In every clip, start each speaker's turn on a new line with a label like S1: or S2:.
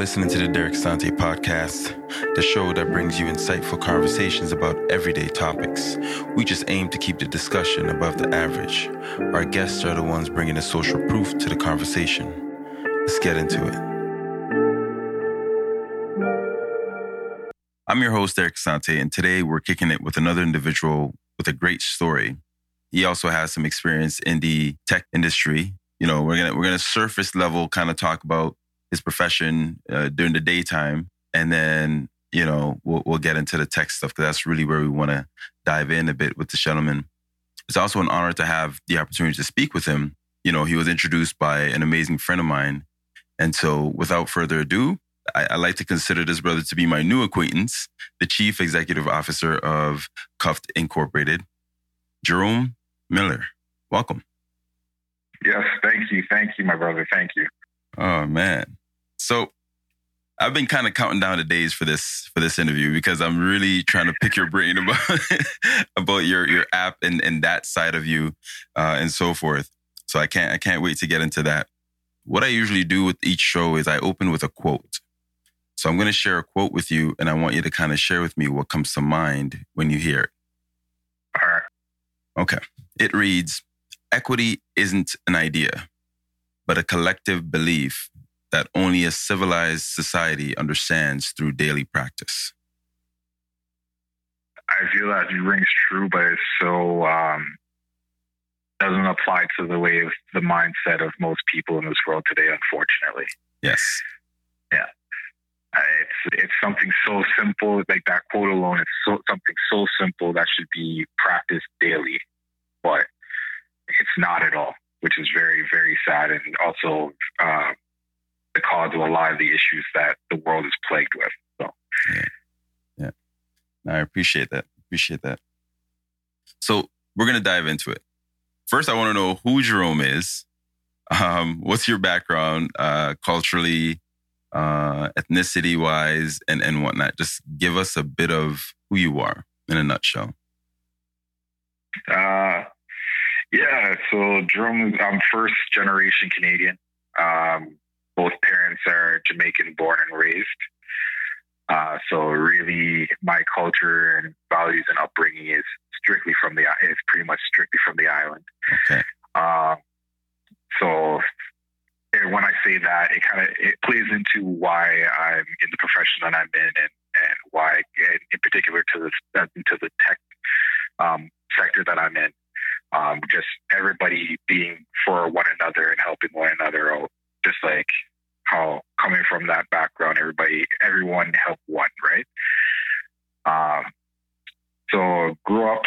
S1: listening to the Derek Sante podcast, the show that brings you insightful conversations about everyday topics. We just aim to keep the discussion above the average. Our guests are the ones bringing the social proof to the conversation. Let's get into it. I'm your host, Derek Sante, and today we're kicking it with another individual with a great story. He also has some experience in the tech industry. You know, we're gonna we're gonna surface level kind of talk about his profession uh, during the daytime, and then you know we'll, we'll get into the tech stuff because that's really where we want to dive in a bit with the gentleman. It's also an honor to have the opportunity to speak with him. You know, he was introduced by an amazing friend of mine, and so without further ado, I, I like to consider this brother to be my new acquaintance, the chief executive officer of Cuffed Incorporated, Jerome Miller. Welcome.
S2: Yes, thank you, thank you, my brother, thank you.
S1: Oh man, so I've been kind of counting down the days for this for this interview because I'm really trying to pick your brain about about your your app and and that side of you uh, and so forth. So I can't I can't wait to get into that. What I usually do with each show is I open with a quote. So I'm going to share a quote with you, and I want you to kind of share with me what comes to mind when you hear it.
S2: All right.
S1: Okay. It reads Equity isn't an idea, but a collective belief that only a civilized society understands through daily practice.
S2: I feel that it rings true, but it's so um, doesn't apply to the way of the mindset of most people in this world today. Unfortunately,
S1: Yes.
S2: yeah, Uh, it's it's something so simple. Like that quote alone, it's so something so simple that should be practiced daily, but it's not at all, which is very very sad and also uh, the cause of a lot of the issues that the world is plagued with. So. Yeah.
S1: I appreciate that. Appreciate that. So we're gonna dive into it. First, I want to know who Jerome is. Um, what's your background, uh, culturally, uh, ethnicity wise, and and whatnot? Just give us a bit of who you are in a nutshell.
S2: Uh, yeah, so Jerome, I'm first generation Canadian. Um, both parents are Jamaican born and raised. Uh, so really, my culture and values and upbringing is strictly from the is pretty much strictly from the island.
S1: Okay.
S2: Um, so when I say that, it kind of it plays into why I'm in the profession that I'm in, and and why, and in particular, to the into the tech um, sector that I'm in. Um, just everybody being for one another and helping one another out. Just like coming from that background, everybody, everyone help one, right? Um, so grew up,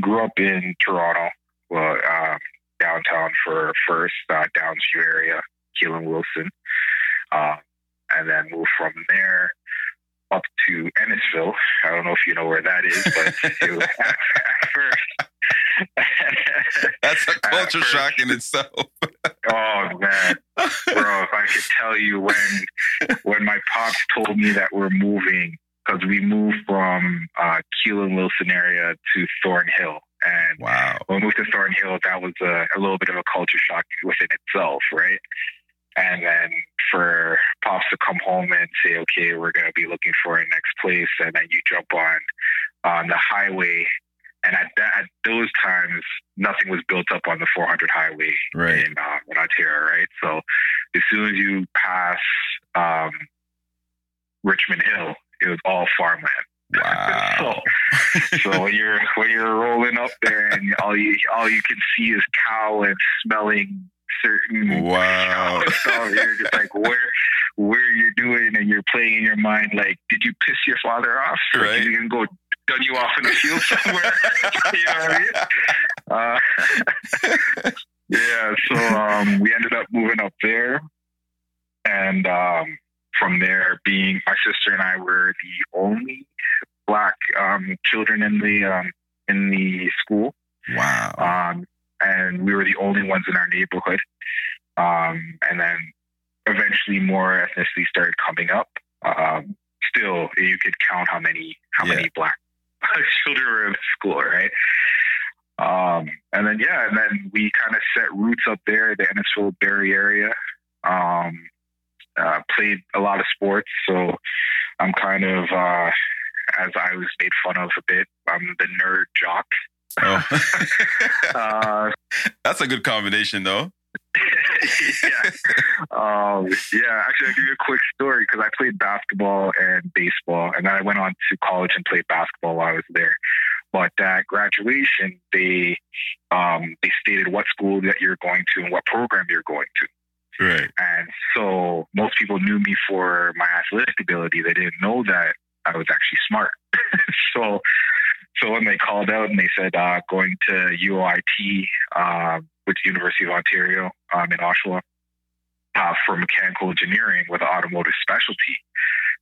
S2: grew up in Toronto, well, um, downtown for first, uh, Downsview area, Keele and Wilson, uh, and then moved from there up to Innisfil. I don't know if you know where that is, but it at, at first.
S1: That's a culture shock in itself.
S2: Oh man, bro! If I could tell you when when my pops told me that we're moving because we moved from uh, Keele and Wilson area to Thornhill, and
S1: wow.
S2: when we moved to Thornhill, that was a, a little bit of a culture shock within itself, right? And then for pops to come home and say, "Okay, we're gonna be looking for a next place," and then you jump on on the highway. And at, that, at those times, nothing was built up on the 400 highway
S1: Right.
S2: in, um, in Ontario, right? So as soon as you pass um, Richmond Hill, it was all farmland.
S1: Wow.
S2: So so when you're when you're rolling up there and all you all you can see is cow and smelling certain
S1: Wow.
S2: stuff, you're just like where where you're doing and you're playing in your mind like did you piss your father off? Or
S1: Right.
S2: Gonna go done you off in the field somewhere? you know I mean? Uh, yeah, so um, we ended up moving up there, and um, from there, being my sister and I were the only black um, children in the um, in the school,
S1: Wow.
S2: um, and we were the only ones in our neighborhood. Um, and then eventually, more ethnicity started coming up. Um, still, you could count how many how
S1: Yeah.
S2: many black children were in school, right? Um, and then yeah, and then we kind of set roots up there, the Innisfil Barrie area. Um, uh, played a lot of sports, so I'm kind of, uh, as I was made fun of a bit, I'm the nerd jock. Oh.
S1: uh, That's a good combination, though.
S2: Yeah. Um, yeah, actually, I'll give you a quick story because I played basketball and baseball, and then I went on to college and played basketball while I was there. But at graduation, they um, they stated what school that you're going to and what program you're going to.
S1: Right.
S2: And so most people knew me for my athletic ability. They didn't know that I was actually smart. so so when they called out and they said uh, going to UOIT, uh, which is University of Ontario um, in Oshawa, uh, for mechanical engineering with automotive specialty,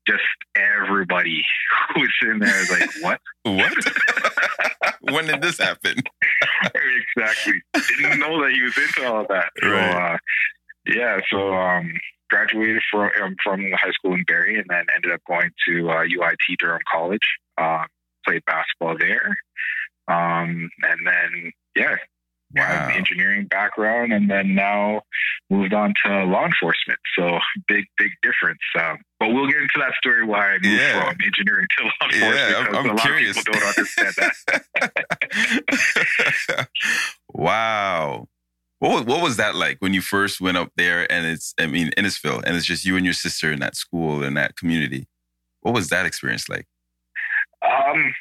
S2: just everybody who was in there was like, "What?
S1: what? when did this happen?"
S2: exactly. Didn't know that he was into all of that. So, right. uh, yeah. So um, graduated from um, from high school in Barrie, and then ended up going to uh, UIT Durham College. Um, played basketball there, um, and then yeah, wow. engineering background, and then now moved on to law enforcement. So big, big difference. Um, but we'll get into that story why I moved yeah. from engineering to law enforcement yeah, because I'm, I'm a curious. lot of people don't
S1: understand that. wow. What, what was that like when you first went up there and it's, I mean, Innisfil and it's just you and your sister in that school in that community? What was that experience like?
S2: Um,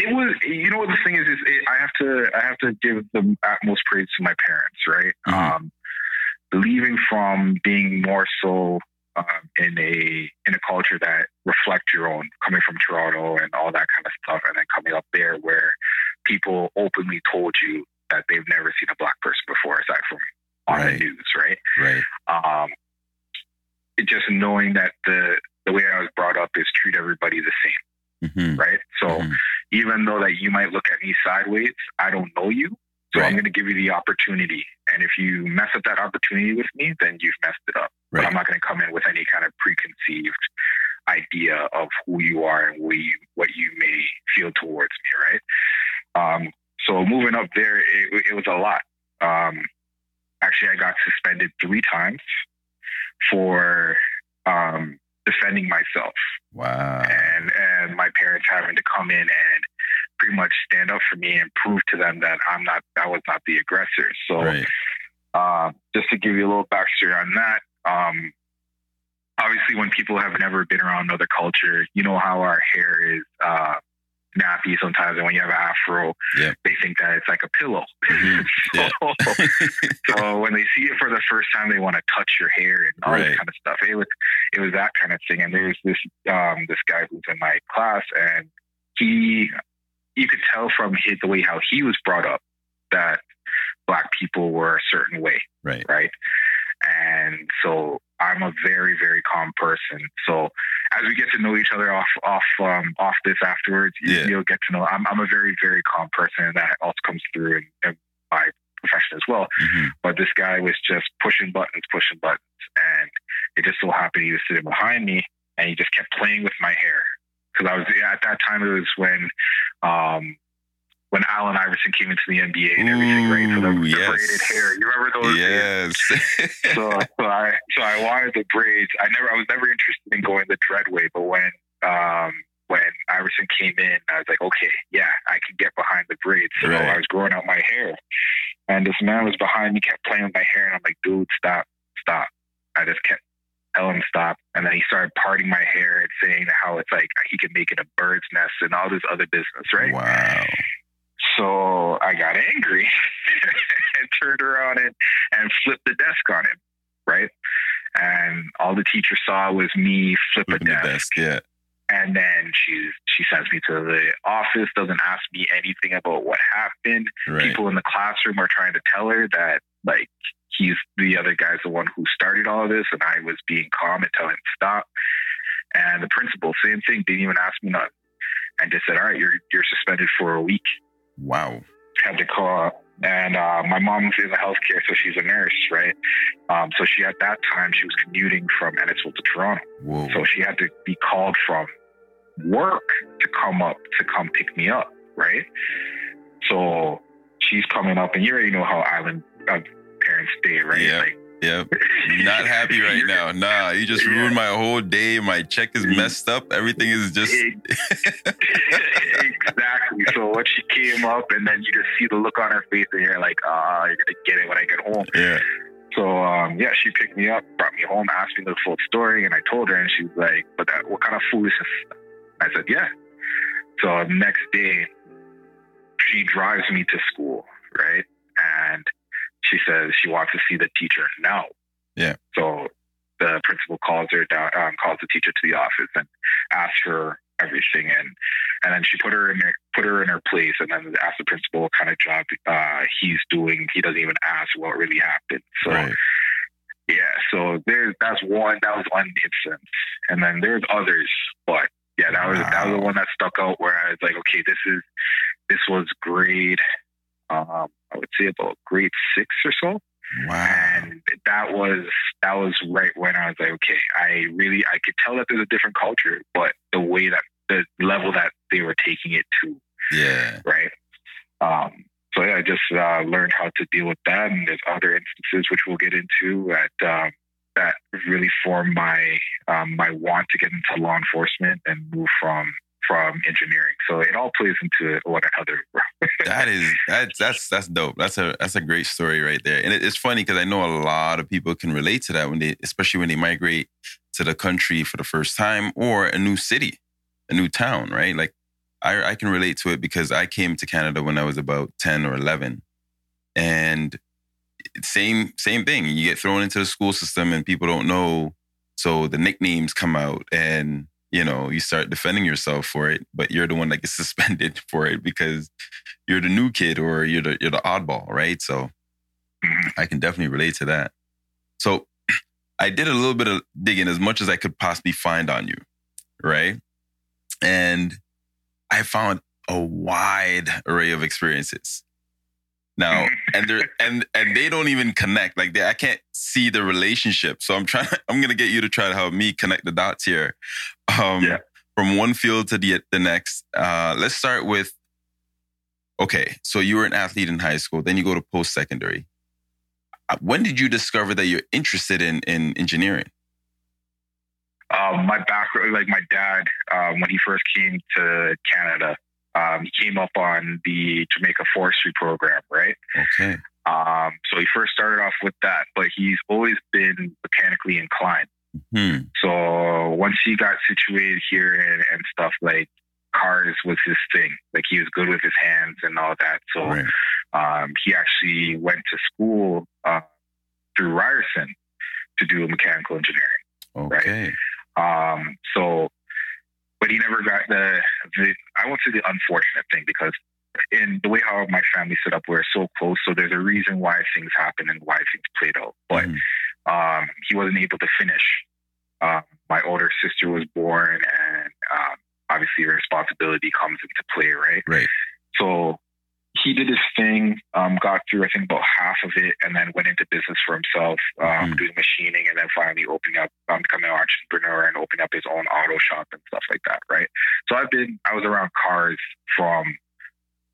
S2: it was, you know what the thing is, is it, I have to, I have to give the utmost praise to my parents, right? Mm-hmm. Um, leaving from being more so um, in a in a culture that reflect your own, coming from Toronto and all that kind of stuff, and then coming up there where people openly told you that they've never seen a black person before, aside from on right. the news, right?
S1: Right. Um,
S2: just knowing that the the way I was brought up is treat everybody the same. Mm-hmm. Right. So mm-hmm. Even though that you might look at me sideways, I don't know you. So right. I'm going to give you the opportunity. And if you mess up that opportunity with me, then you've messed it up. Right. But I'm not going to come in with any kind of preconceived idea of who you are and what you, what you may feel towards me. Right. Um, so moving up there, it, it was a lot. Um, actually, I got suspended three times for um, defending myself.
S1: Wow.
S2: And and my parents having to come in and pretty much stand up for me and prove to them that I'm not I was not the aggressor. So right. uh, just to give you a little backstory on that, um, obviously when people have never been around another culture, you know how our hair is uh, nappy sometimes, and when you have an afro, yeah. they think that it's like a pillow. Mm-hmm. so, so, when they see it for the first time, they want to touch your hair and all right. that kind of stuff. It was it was that kind of thing. And there's this um, this guy who's in my class, and he you could tell from his the way how he was brought up that black people were a certain way,
S1: right?
S2: Right. And so I'm a very, very calm person. So as we get to know each other off off um, off this afterwards, yeah. you, will get to know I'm, I'm a very, very calm person, and that also comes through in, in my profession as well. Mm-hmm. But this guy was just pushing buttons, pushing buttons, and it just so happened he was sitting behind me, and he just kept playing with my hair because I was at that time it was when um, when Allen Iverson came into the NBA and everything, Ooh, right? So the, the braided hair. You remember those?
S1: Yes.
S2: so, so I so I wanted the braids. I never I was never interested in going the dread way, but when um when Iverson came in, I was like, okay, yeah, I can get behind the braids. So right. I was growing out my hair, and this man was behind me, kept playing with my hair, and I'm like, dude, stop, stop. I just kept telling him stop, and then he started parting my hair and saying how it's like he can make it a bird's nest and all this other business, right?
S1: Wow.
S2: So I got angry and turned around and, and flipped the desk on him, right? And all the teacher saw was me flip a desk. desk.
S1: Yeah.
S2: And then she she sends me to the office, doesn't ask me anything about what happened. Right. People in the classroom are trying to tell her that like he's the other guy's the one who started all of this, and I was being calm and telling him to stop. And the principal, same thing, didn't even ask me nothing, and just said, "All right, you're you're suspended for a week."
S1: Wow.
S2: Had to call. And uh, my mom's in the healthcare, so she's a nurse, right? Um, so she at that time she was commuting from Edmonton to Toronto. Whoa. So she had to be called from work to come up to come pick me up, right? So she's coming up, and you already know how island uh, parents stay, right?
S1: Yeah.
S2: Like
S1: Yep. Not happy right now. Nah, you just ruined my whole day. My check is messed up. Everything is just.
S2: Exactly. So when she came up, and then you just see the look on her face, and you're like, ah, you're to get it when I get home.
S1: Yeah.
S2: So um, yeah, she picked me up, brought me home, asked me the full story, and I told her, and she was like, "But that, what kind of foolishness?" I said, "Yeah." So next day, she drives me to school, right? And she says she wants to see the teacher now.
S1: Yeah.
S2: So the principal calls her down, um, calls the teacher to the office and asks her everything, and and then she put her in her, put her in her place, and then asked the principal what kind of job uh, he's doing. He doesn't even ask what really happened. So. Right. Yeah, so there's that's one that was one instance, and then there's others, but yeah, that was wow. that was the one that stuck out where I was like, okay, this is this was grade, um, I would say about grade six or so.
S1: Wow.
S2: And that was that was right when I was like, okay, I really I could tell that there's a different culture, but the way that the level that they were taking it to.
S1: Yeah.
S2: Right. Um, so yeah, I just uh, learned how to deal with that, and there's other instances which we'll get into that um, that really formed my um, my want to get into law enforcement and move from from engineering. So it all plays into one another.
S1: that is that's that's that's dope. That's a that's a great story right there. And it's funny because I know a lot of people can relate to that when they, especially when they migrate to the country for the first time or a new city, a new town, right? Like I I can relate to it because I came to Canada when I was about ten or eleven, and same same thing. You get thrown into the school system and people don't know, so the nicknames come out and you know, you start defending yourself for it, but you're the one that gets suspended for it because you're the new kid or you're the you're the oddball, right? So I can definitely relate to that. So I did a little bit of digging as much as I could possibly find on you, right? And I found a wide array of experiences. Now, and they and and they don't even connect. Like they, I can't see the relationship. So I'm trying. I'm gonna get you to try to help me connect the dots here. Um, yeah. From one field to the the next. Uh, let's start with. Okay, so you were an athlete in high school. Then you go to post secondary. Uh, when did you discover that you're interested in in engineering?
S2: Um, my background, like my dad, um, when he first came to Canada, um, he came up on the Jamaica Forestry Program, right?
S1: Okay.
S2: Um, so he first started off with that, but he's always been mechanically inclined.
S1: Mm-hmm.
S2: So once he got situated here and, and, stuff, like cars was his thing. Like he was good with his hands and all that. So right. um, he actually went to school uh, through Ryerson to do mechanical engineering.
S1: Okay.
S2: Right? Um, so but he never got the, the I won't say the unfortunate thing because in the way how my family set up, we're so close. So there's a reason why things happen and why things played out. But mm. um, he wasn't able to finish. Uh, my older sister was born, and um, obviously responsibility comes into play, right?
S1: Right.
S2: So he did his thing, um, got through I think about half of it, and then went into business for himself, um, mm-hmm. doing machining, and then finally opening up, um, becoming an entrepreneur and opening up his own auto shop and stuff like that. Right. So I've been, I was around cars from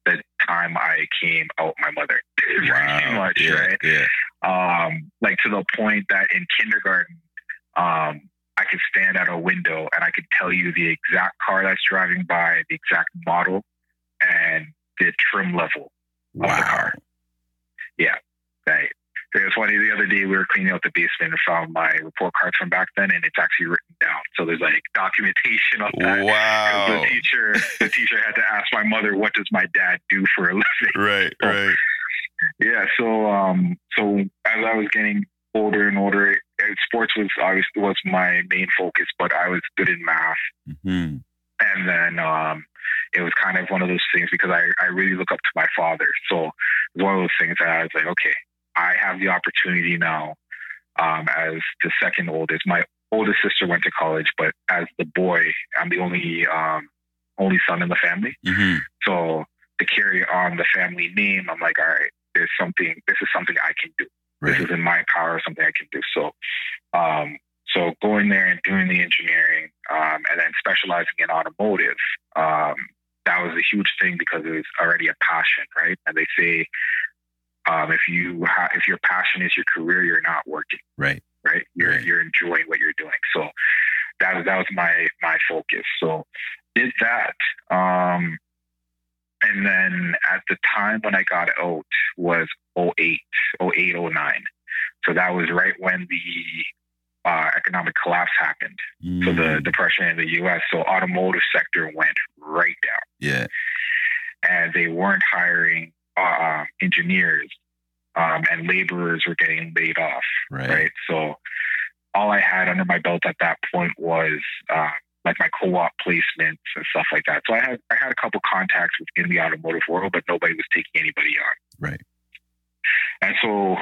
S2: the time I came out my mother,
S1: wow. pretty
S2: much,
S1: yeah,
S2: right?
S1: Yeah.
S2: Um, like to the point that in kindergarten, um, I could stand at a window and I could tell you the exact car that's driving by, the exact model, and the trim level wow. of the car. Yeah, right. It was funny. The other day we were cleaning out the basement and found my report cards from back then, and it's actually written down. So there's like documentation of that.
S1: Wow.
S2: The teacher, the teacher had to ask my mother, "What does my dad do for a living?"
S1: Right, so, right.
S2: Yeah. So, um, so as I was getting older and older, sports was obviously was my main focus, but I was good in math.
S1: Mm-hmm.
S2: And then um, it was kind of one of those things because I, I really look up to my father. So it was one of those things that I was like, okay, I have the opportunity now um, as the second oldest. My oldest sister went to college, but as the boy, I'm the only um, only son in the family.
S1: Mm-hmm.
S2: So to carry on the family name, I'm like, all right, there's something. This is something I can do. Right. This is in my power, something I can do. So, um, so going there and doing the engineering, um, and then specializing in automotive, um, that was a huge thing because it was already a passion, right? And they say Um, if you ha- if your passion is your career, you're not working.
S1: Right.
S2: Right. You're
S1: Right.
S2: you're enjoying what you're doing. So that was that was my my focus. So did that. Um, and then at the time when I got out was 08, 08, 09. So that was right when the uh, economic collapse happened. So the
S1: Mm,
S2: depression in the U.S. So automotive sector went right down,
S1: yeah.
S2: and they weren't hiring uh, engineers, um, and laborers were getting laid off.
S1: Right.
S2: Right. So all I had under my belt at that point was uh, like my co-op placements and stuff like that. So I had I had a couple contacts within the automotive world, but nobody was taking anybody on.
S1: Right.
S2: And so,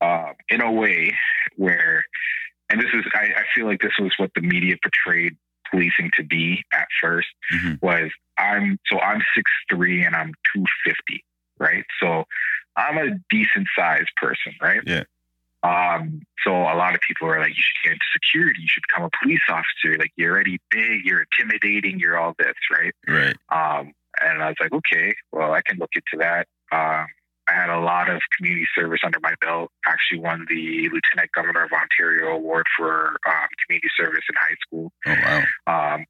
S2: uh, in a way, where, and this is, I, I feel like this was what the media portrayed policing to be at 1st
S1: Mhm.
S2: was I'm, so I'm 6'3 and I'm 250, right? So I'm a decent sized person, right?
S1: Yeah.
S2: Um, so a lot of people are like, you should get into security, you should become a police officer. Like you're already big, you're intimidating, you're all this, right?
S1: Right.
S2: Um, and I was like, okay, well, I can look into that. Um, I had a lot of community service under my belt. Actually, won the Lieutenant Governor of Ontario Award for um, community service in high school.
S1: Oh wow.
S2: Um,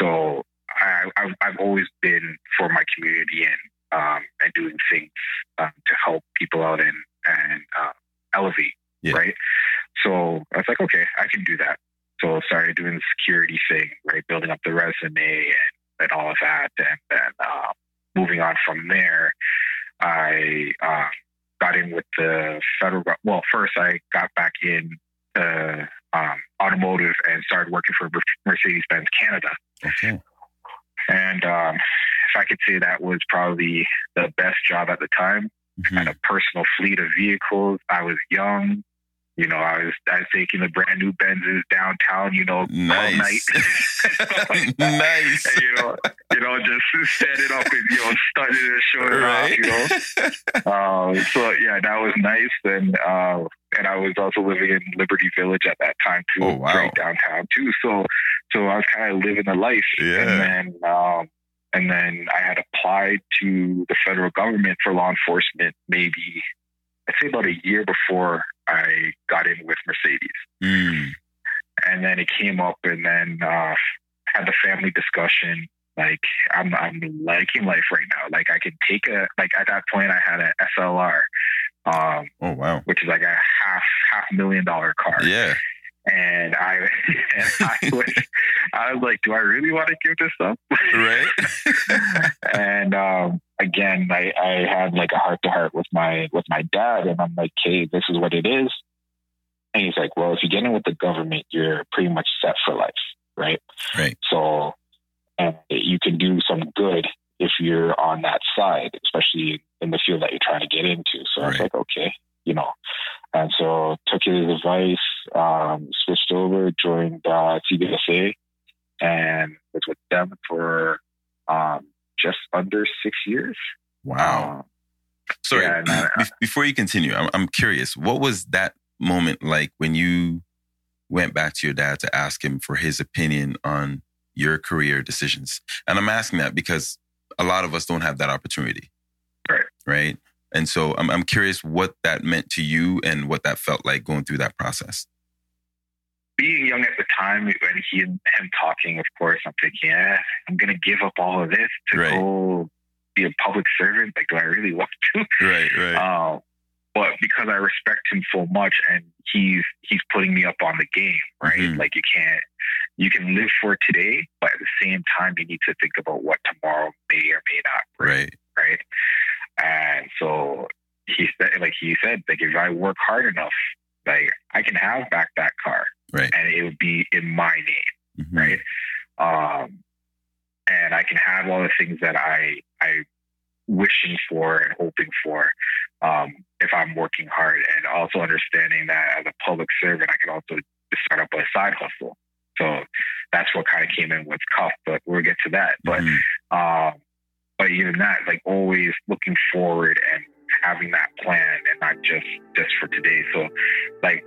S2: so I, I've, I've always been for my community and um, and doing things um, to help people out and and uh, elevate,
S1: Yeah.
S2: right? So I was like, okay, I can do that. So I started doing the security thing, right, building up the resume and, and all of that, and then uh, moving on from there, I uh, got in with the federal. Well, first I got back in uh, um, automotive and started working for Mercedes Benz Canada.
S1: Okay.
S2: And um, if I could say that was probably the best job at the time. I
S1: Mhm.
S2: had a personal fleet of vehicles. I was young. You know, I was I was taking the brand new Benzes downtown. You know, all night.
S1: Nice. nice.
S2: And, you know, you know, just standing up and you know, starting and showing it off.
S1: Right.
S2: You know, um, so yeah, that was nice. And uh, and I was also living in Liberty Village at that time too,
S1: Oh, wow.
S2: right downtown too. So so I was kind of living the life.
S1: Yeah.
S2: And then um, and then I had applied to the federal government for law enforcement maybe I'd say about a year before I got in with Mercedes.
S1: Mm,
S2: and then it came up and then uh had the family discussion. Like i'm i'm liking life right now. Like i can take a like at that point i had a slr um
S1: oh wow.
S2: which is like a half half million dollar car.
S1: Yeah.
S2: And i and i was i was like do i really want to give this up?
S1: Right.
S2: and um again i i had like a heart to heart with my with my dad and i'm like hey this is what it is. And he's like well if you get in with the government you're pretty much set for life right?
S1: Right.
S2: so and you can do some good if you're on that side especially in the field that you're trying to get into. So i was like okay you know and so took his advice um switched over joined uh cbsa and was with them for um just under six years
S1: Wow.
S2: Um,
S1: Sorry.
S2: yeah,
S1: be- before you continue, I'm, I'm curious. What was that moment like when you went back to your dad to ask him for his opinion on your career decisions? And I'm asking that because a lot of us don't have that opportunity.
S2: Right.
S1: Right. And so I'm, I'm curious what that meant to you and what that felt like going through that process.
S2: being young at the time when he and him talking, of course, I'm thinking, yeah, I'm gonna give up all of this to
S1: Right.
S2: go be a public servant. Like, do I really want to?
S1: Right. Right.
S2: Uh, but because I respect him so much, and he's he's putting me up on the game, right?
S1: Mhm.
S2: Like, you can't you can live for today, but at the same time, you need to think about what tomorrow may or may not bring
S1: right.
S2: right? And so he said, like he said, like if I work hard enough, like I can have back that car,
S1: Right.
S2: and it would be in my name,
S1: Mhm.
S2: right? Um, and I can have all the things that I I wishing for and hoping for um, if I'm working hard, and also understanding that as a public servant, I can also start up a side hustle. So that's what kind of came in with Cuff, but we'll get to that. But
S1: Mhm.
S2: um, but even that, like always looking forward and having that plan and not just just for today. So, like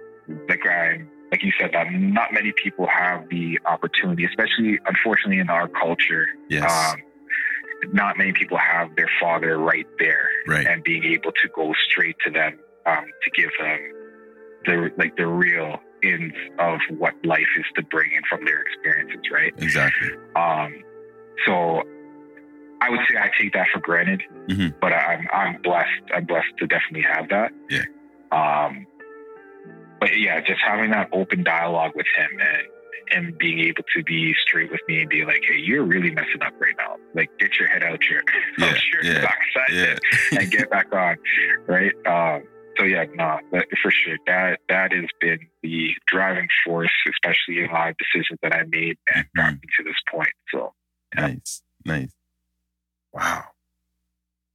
S2: like I'm, like you said, that not many people have the opportunity, especially unfortunately in our culture.
S1: yes.
S2: Um, not many people have their father right there
S1: Right.
S2: and being able to go straight to them um, to give them the like the real ins of what life is to bring in from their experiences, right?
S1: Exactly.
S2: Um, so I would say I take that for granted,
S1: Mhm.
S2: but I'm I'm blessed. I'm blessed to definitely have that.
S1: Yeah.
S2: Um, but yeah, just having that open dialogue with him and and being able to be straight with me and be like, hey, you're really messing up right now. Like, get your head out your,
S1: Yeah,
S2: out your
S1: yeah,
S2: backside
S1: Yeah.
S2: and get back on, right? Um, so yeah, no, for sure. That that has been the driving force, especially in a lot of decisions that I made and got me to this point. So Yeah.
S1: Nice. Nice. Wow.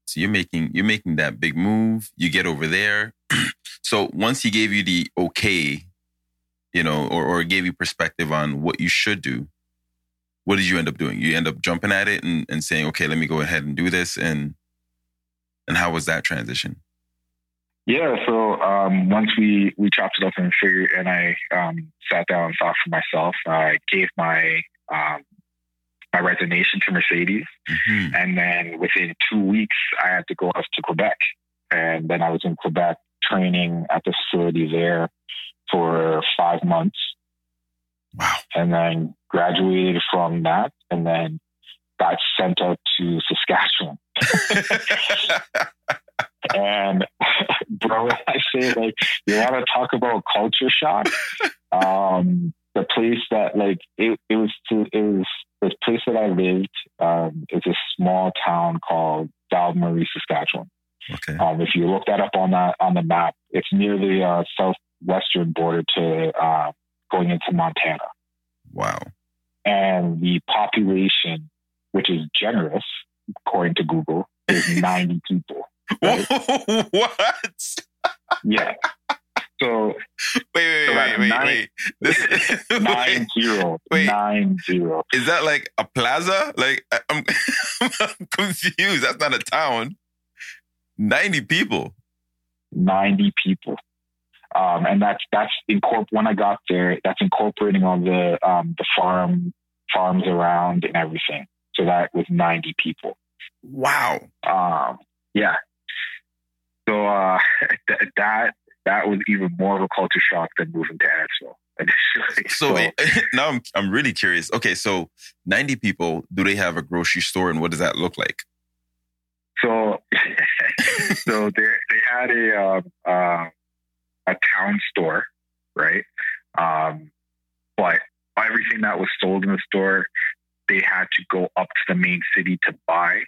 S1: So you're making you're making that big move. You get over there. so once he gave you the okay, you know, or or gave you perspective on what you should do, what did you end up doing? You end up jumping at it and, and saying, okay, let me go ahead and do this. And and how was that transition?
S2: yeah, so um, once we we chopped it up and figured, and I um, sat down and thought for myself, I gave my um, my resignation to Mercedes.
S1: Mhm.
S2: And then within two weeks, I had to go off to Quebec. And then I was in Quebec training at the facility there for five months.
S1: Wow.
S2: And then graduated from that and then got sent out to Saskatchewan. And bro, I say like, you want to talk about culture shock? Um, the place that like it, it was to, it was the place that I lived um, is a small town called Val Marie, Saskatchewan.
S1: okay.
S2: Um, if you look that up on the on the map, it's near the uh, southwestern border to uh, going into Montana,
S1: Wow.
S2: and the population, which is generous according to Google, is ninety people. Right.
S1: what?
S2: Yeah. So
S1: Wait, wait,
S2: So
S1: wait, wait,
S2: nine-
S1: wait. This,
S2: nine zero,
S1: Wait.
S2: nine zero.
S1: Is that like a plaza? Like I- I'm, I'm confused. That's not a town. Ninety people.
S2: 90 people. Um, and that's that's incorp- when I got there, that's incorporating all the um, the farm farms around and everything. So that was 90 people.
S1: Wow.
S2: Um, yeah. So uh, th- that that was even more of a culture shock than moving to Asheville initially.
S1: So wait, now I'm I'm really curious. Okay, so ninety people. Do they have a grocery store, and what does that look like?
S2: So, so they they had a um, uh, a town store, right? Um, but everything that was sold in the store, they had to go up to the main city to buy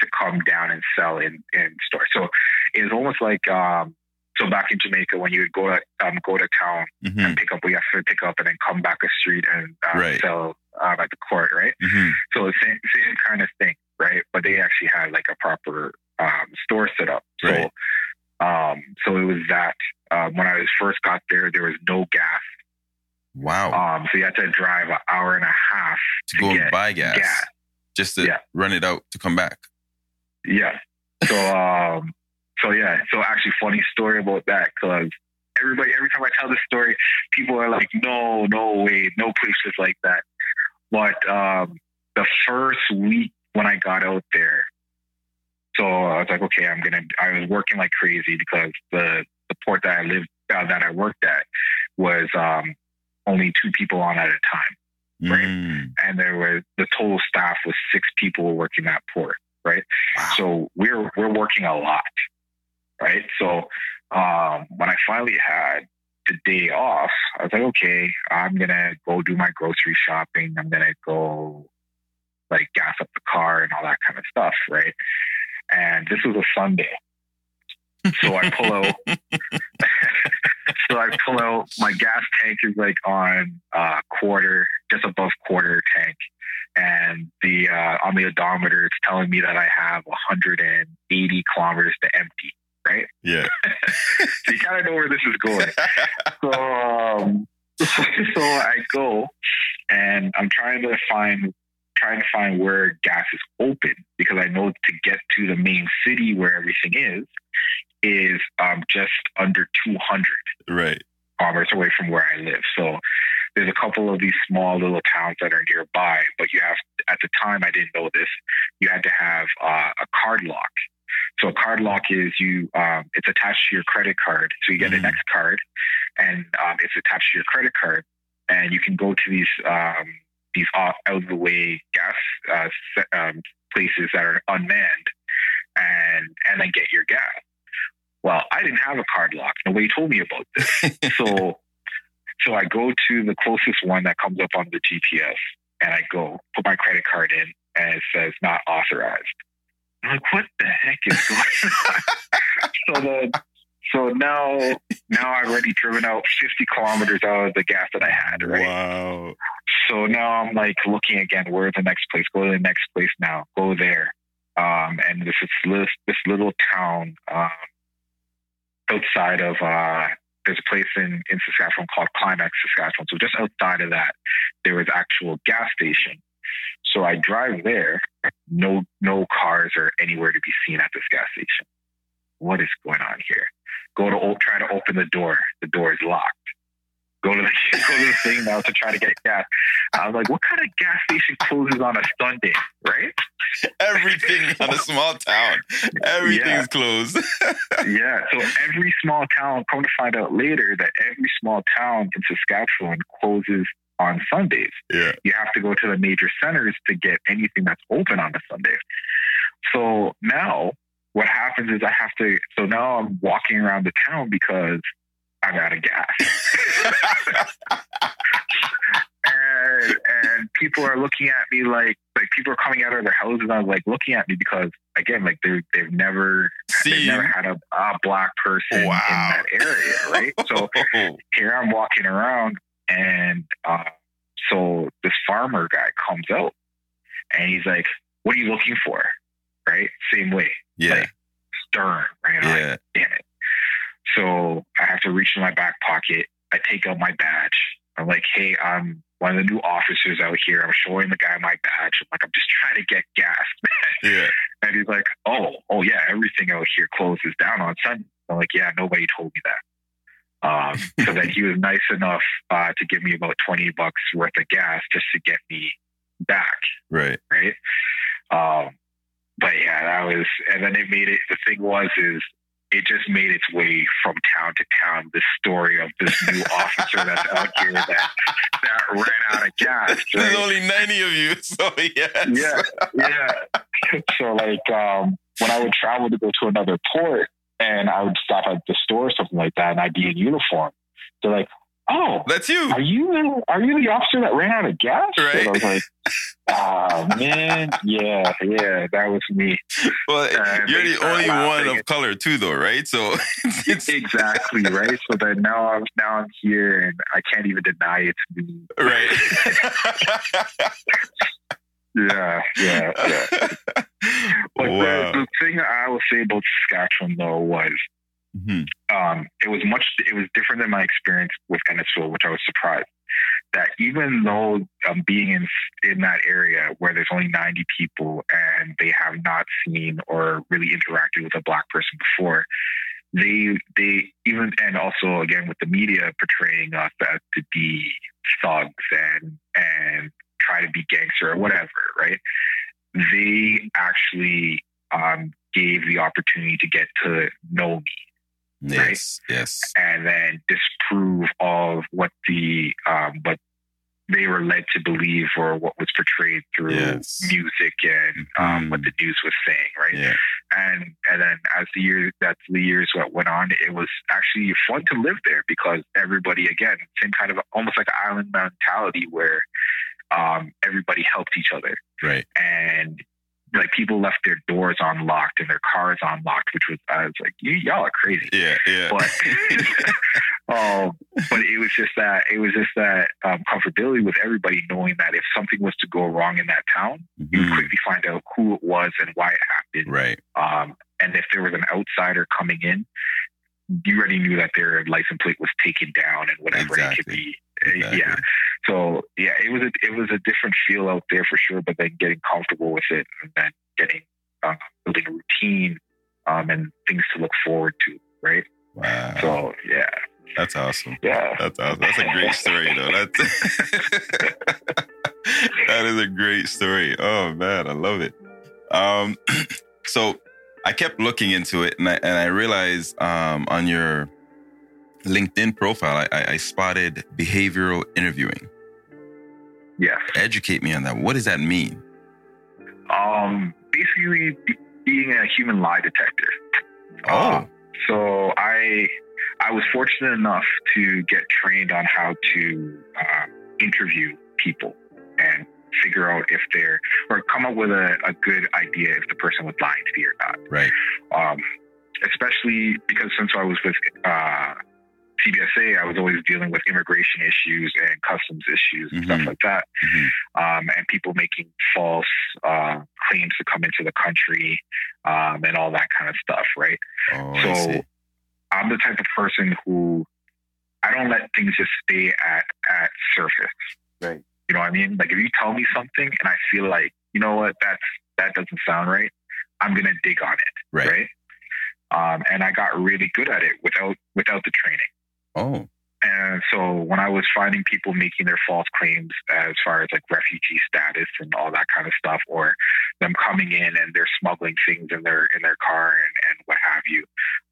S2: to come down and sell in in store. So it was almost like um, so back in Jamaica when you would go to um, go to town
S1: hmm
S2: and pick up what you have to pick up and then come back a street and um,
S1: Right.
S2: sell um, at the court, right?
S1: hmm
S2: So same same kind of thing, right? But they actually had like a proper um, store set up. So
S1: Right.
S2: um, so it was that. Um, when I was first got there, there was no gas.
S1: Wow.
S2: Um, so you had to drive an hour and a half.
S1: to go and buy gas,
S2: gas.
S1: just to
S2: Yeah.
S1: run it out to come back.
S2: Yeah. So um, so yeah. So actually, funny story about that because everybody every time I tell this story, people are like, "No, no way, no place is like that." But um, the first week when I got out there, so I was like, "Okay, I'm gonna." I was working like crazy because the the port that I lived uh, that I worked at was um, only two people on at a time, Right.
S1: Mm,
S2: and there was the total staff was six people working that port. Right.
S1: wow.
S2: So we're we're working a lot, right? So um, when I finally had the day off, I was like, okay, I'm gonna go do my grocery shopping. I'm gonna go like gas up the car and all that kind of stuff, right? And this was a Sunday, so I pull out. so I pull out. My gas tank is like on uh, quarter, just above quarter tank, and the uh, on the odometer it's telling me that I have 180 kilometers to empty. Right,
S1: yeah.
S2: so you kind of know where this is going. So, um, so I go, and I'm trying to find trying to find where gas is open because I know to get to the main city where everything is is um, just under 200
S1: right.
S2: kilometers away from where I live. So, there's a couple of these small little towns that are nearby, but you have at the time I didn't know this. You had to have uh, a card lock. So a card lock is you um, it's attached to your credit card. So you get mm. an X card, and um, it's attached to your credit card, and you can go to these um, these out of the way gas uh, um, places that are unmanned, and and then get your gas. Well, I didn't have a card lock. Nobody told me about this. so so I go to the closest one that comes up on the GPS and I go put my credit card in and it says not authorized. I'm like, what the heck is going on? so the so now now I've already driven out 50 kilometers out of the gas that I had, right?
S1: Wow.
S2: So now I'm like looking again, where's the next place? Go to the next place now. Go there. Um, and this is this little town um, outside of uh, there's a place in, in Saskatchewan called Climax, Saskatchewan. So just outside of that, there was actual gas station. So I drive there. No, no cars are anywhere to be seen at this gas station. What is going on here? Go to try to open the door. The door is locked go to the go to the thing now to try to get gas. I was like, what kind of gas station closes on a Sunday, right?
S1: Everything on a small town, everything's yeah. closed.
S2: yeah, so every small town. Come to find out later that every small town in Saskatchewan closes on Sundays.
S1: Yeah,
S2: you have to go to the major centers to get anything that's open on a Sunday. So now what happens is I have to. So now I'm walking around the town because I'm out of gas. and and people are looking at me like like people are coming out of their houses and I was like looking at me because again like they they've never See they've never had a, a black person wow. in that area right so here I'm walking around and uh, so this farmer guy comes out and he's like what are you looking for right same way
S1: yeah
S2: like, stern right
S1: yeah.
S2: Like, damn it so I have to reach in my back pocket. I take out my badge. I'm like, hey, I'm one of the new officers out here. I'm showing the guy my badge. I'm like, I'm just trying to get gas.
S1: Yeah.
S2: And he's like, oh, oh yeah, everything out here closes down on Sunday. I'm like, yeah, nobody told me that. Um, so then he was nice enough uh, to give me about 20 bucks worth of gas just to get me back.
S1: Right.
S2: Right. Um, but yeah, that was, and then it made it, the thing was, is it just made its way from town to town. The story of this new officer that's out here that that ran out of gas. Right?
S1: There's only ninety of you, so yes.
S2: Yeah, yeah. so like um, when I would travel to go to another port, and I would stop at the store or something like that, and I'd be in uniform. They're like, oh,
S1: that's you.
S2: Are you are you the officer that ran out of gas?
S1: Right.
S2: And I was like, oh man, yeah, yeah, that was me.
S1: Well, uh, you're the only one of color too, though, right? So
S2: it's exactly right. So then now I'm now I'm here, and I can't even deny it's me.
S1: Right.
S2: yeah, yeah, yeah. But wow. the, the thing I will say about Saskatchewan though was Mm-hmm. Um, it was much. It was different than my experience with Innisfil, which I was surprised that even though um, being in in that area where there's only 90 people and they have not seen or really interacted with a black person before, they they even and also again with the media portraying us as to be thugs and and try to be gangster or whatever, right? They actually um, gave the opportunity to get to know me
S1: Yes,
S2: right?
S1: yes.
S2: And then disprove all of what the um, what they were led to believe or what was portrayed through yes. music and um, mm. what the news was saying, right?
S1: Yeah.
S2: And and then as the years that the years went on, it was actually fun to live there because everybody again, same kind of almost like an island mentality where um, everybody helped each other,
S1: right?
S2: And like people left their doors unlocked and their cars unlocked, which was I was like, you y'all are crazy.
S1: Yeah, yeah.
S2: But um, but it was just that it was just that um, comfortability with everybody knowing that if something was to go wrong in that town, mm-hmm. you would quickly find out who it was and why it happened.
S1: Right.
S2: Um, and if there was an outsider coming in, you already knew that their license plate was taken down and whatever exactly. it could be. Exactly. Yeah. So yeah, it was a it was a different feel out there for sure. But then getting comfortable with it and then getting uh, building a routine um, and things to look forward to, right?
S1: Wow.
S2: So yeah,
S1: That's awesome.
S2: Yeah.
S1: That's awesome. That's a great story, though. That's that is a great story. Oh man, I love it. Um, so I kept looking into it, and I and I realized um, on your LinkedIn profile, I, I spotted behavioral interviewing.
S2: Yes.
S1: Educate me on that. What does that mean?
S2: Um, basically, being a human lie detector.
S1: Oh,
S2: Uh, so I I was fortunate enough to get trained on how to uh, interview people and figure out if they're or come up with a, a good idea if the person was lying to me or not.
S1: right.
S2: Um, especially because since I was with uh, CBSA, I was always dealing with immigration issues and customs issues and stuff
S1: Mhm.
S2: like that,
S1: Mhm.
S2: um, and people making false uh, claims to come into the country um, and all that kind of stuff, right?
S1: Oh,
S2: So. I'm the type of person who I don't let things just stay at at surface.
S1: Right.
S2: You know what I mean? Like if you tell me something and I feel like, you know what, that's that doesn't sound right, I'm gonna dig on it.
S1: Right.
S2: Right. Um, and I got really good at it without without the training.
S1: Oh,
S2: And so when I was finding people making their false claims as far as like refugee status and all that kind of stuff, or them coming in and they're smuggling things in their in their car and, and what have you,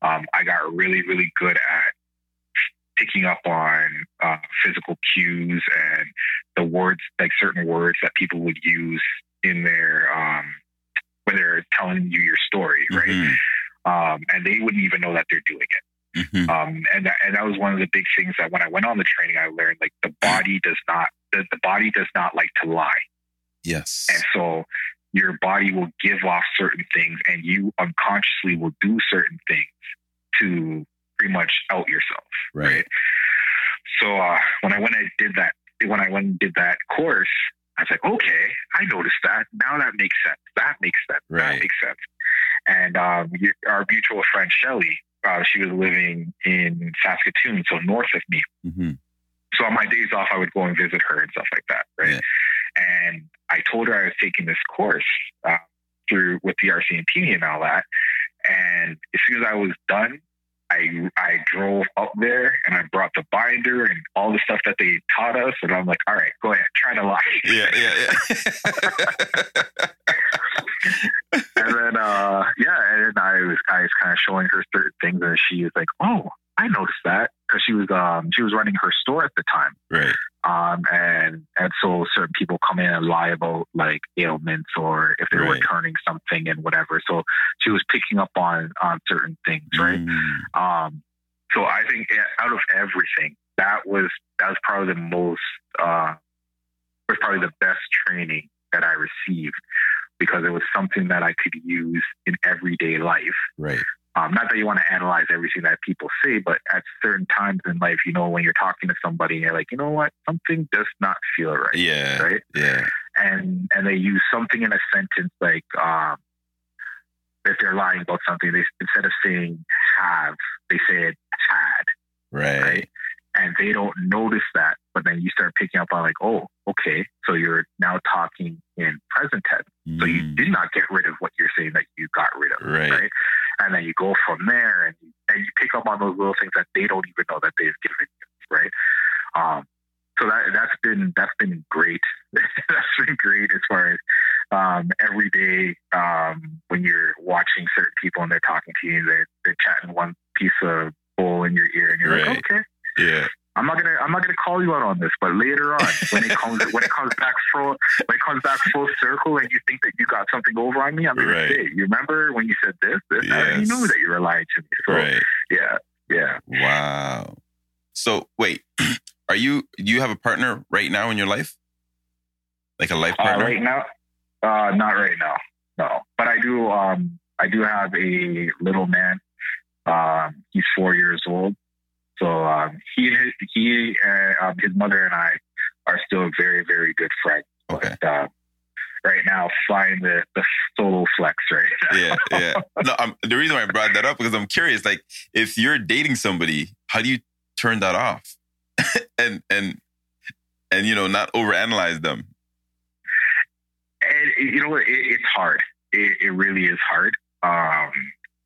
S2: um, I got really really good at picking up on uh, physical cues and the words like certain words that people would use in their um, when they're telling you your story, right?
S1: Mhm.
S2: Um, and they wouldn't even know that they're doing it.
S1: Mhm.
S2: Um, and that, and that was one of the big things that when I went on the training, I learned like the body does not the, the body does not like to lie,
S1: yes.
S2: and so your body will give off certain things, and you unconsciously will do certain things to pretty much out yourself,
S1: Right.
S2: So uh, when I went and did that, when I went and did that course, I was like, okay, I noticed that. Now that makes sense. That makes sense. That makes sense. And um, our mutual friend Shelly, uh, she was living in Saskatoon, so north of me.
S1: hmm
S2: So on my days off, I would go and visit her and stuff like that, right?
S1: Yeah.
S2: And I told her I was taking this course uh, through with the RCMP and all that. And as soon as I was done, I I drove up there and I brought the binder and all the stuff that they taught us, and I'm like, all right, go ahead, try to lie.
S1: Yeah, yeah, yeah.
S2: and then uh yeah, and I was I was kind of showing her certain things, and she was like, oh, I noticed that because she was um she was running her store at the time.
S1: right.
S2: Um, and and so certain people come in and lie about like ailments or if they're
S1: Right.
S2: returning something and whatever. So she was picking up on on certain things, right?
S1: Mm.
S2: Um, so I think eh, out of everything, that was that was probably the most uh, was probably the best training that I received because it was something that I could use in everyday life.
S1: Right.
S2: Um, not that you want to analyze everything that people say, but at certain times in life, you know, when you're talking to somebody, you're like, you know what, something does not feel right,
S1: Yeah.
S2: right?
S1: Yeah.
S2: And and they use something in a sentence like, um, if they're lying about something, they instead of saying have, they say it had,
S1: Right.
S2: right? And they don't notice that, but then you start picking up on like, oh, okay, so you're now talking in present tense. So you
S1: Mm.
S2: did not get rid of what you're saying that you got rid of,
S1: Right.
S2: right? And then you go from there, and you, and you pick up on those little things that they don't even know that they've given you, right? Um, so that that's been that's been great. that's been great as far as um, every day um, when you're watching certain people and they're talking to you, they're they're chatting one piece of bull in your ear, and you're
S1: Right.
S2: like, okay,
S1: Yeah.
S2: I'm not gonna I'm not gonna call you out on this, but later on, when it comes when it comes back full when it comes back full circle, and you think that you got something over on me, I'm gonna
S1: Right.
S2: say, you remember when you said this? This I already
S1: Yes.
S2: knew that you were lying to me. So
S1: Right.
S2: yeah, yeah.
S1: Wow. So wait, are you do you have a partner right now in your life? Like a life
S2: Uh,
S1: partner?
S2: right now, uh, not right now, no. But I do um I do have a little man. Um, he's four years old. So um, he he uh, um, his mother and I are still very very good friends.
S1: Okay.
S2: But, uh, right now, flying the, the solo flex right now.
S1: Yeah, yeah. No, I'm, the reason why I brought that up because I'm curious. Like, if you're dating somebody, how do you turn that off, and and and you know, not overanalyze them?
S2: And you know what? It, it's hard. It, it really is hard. Um,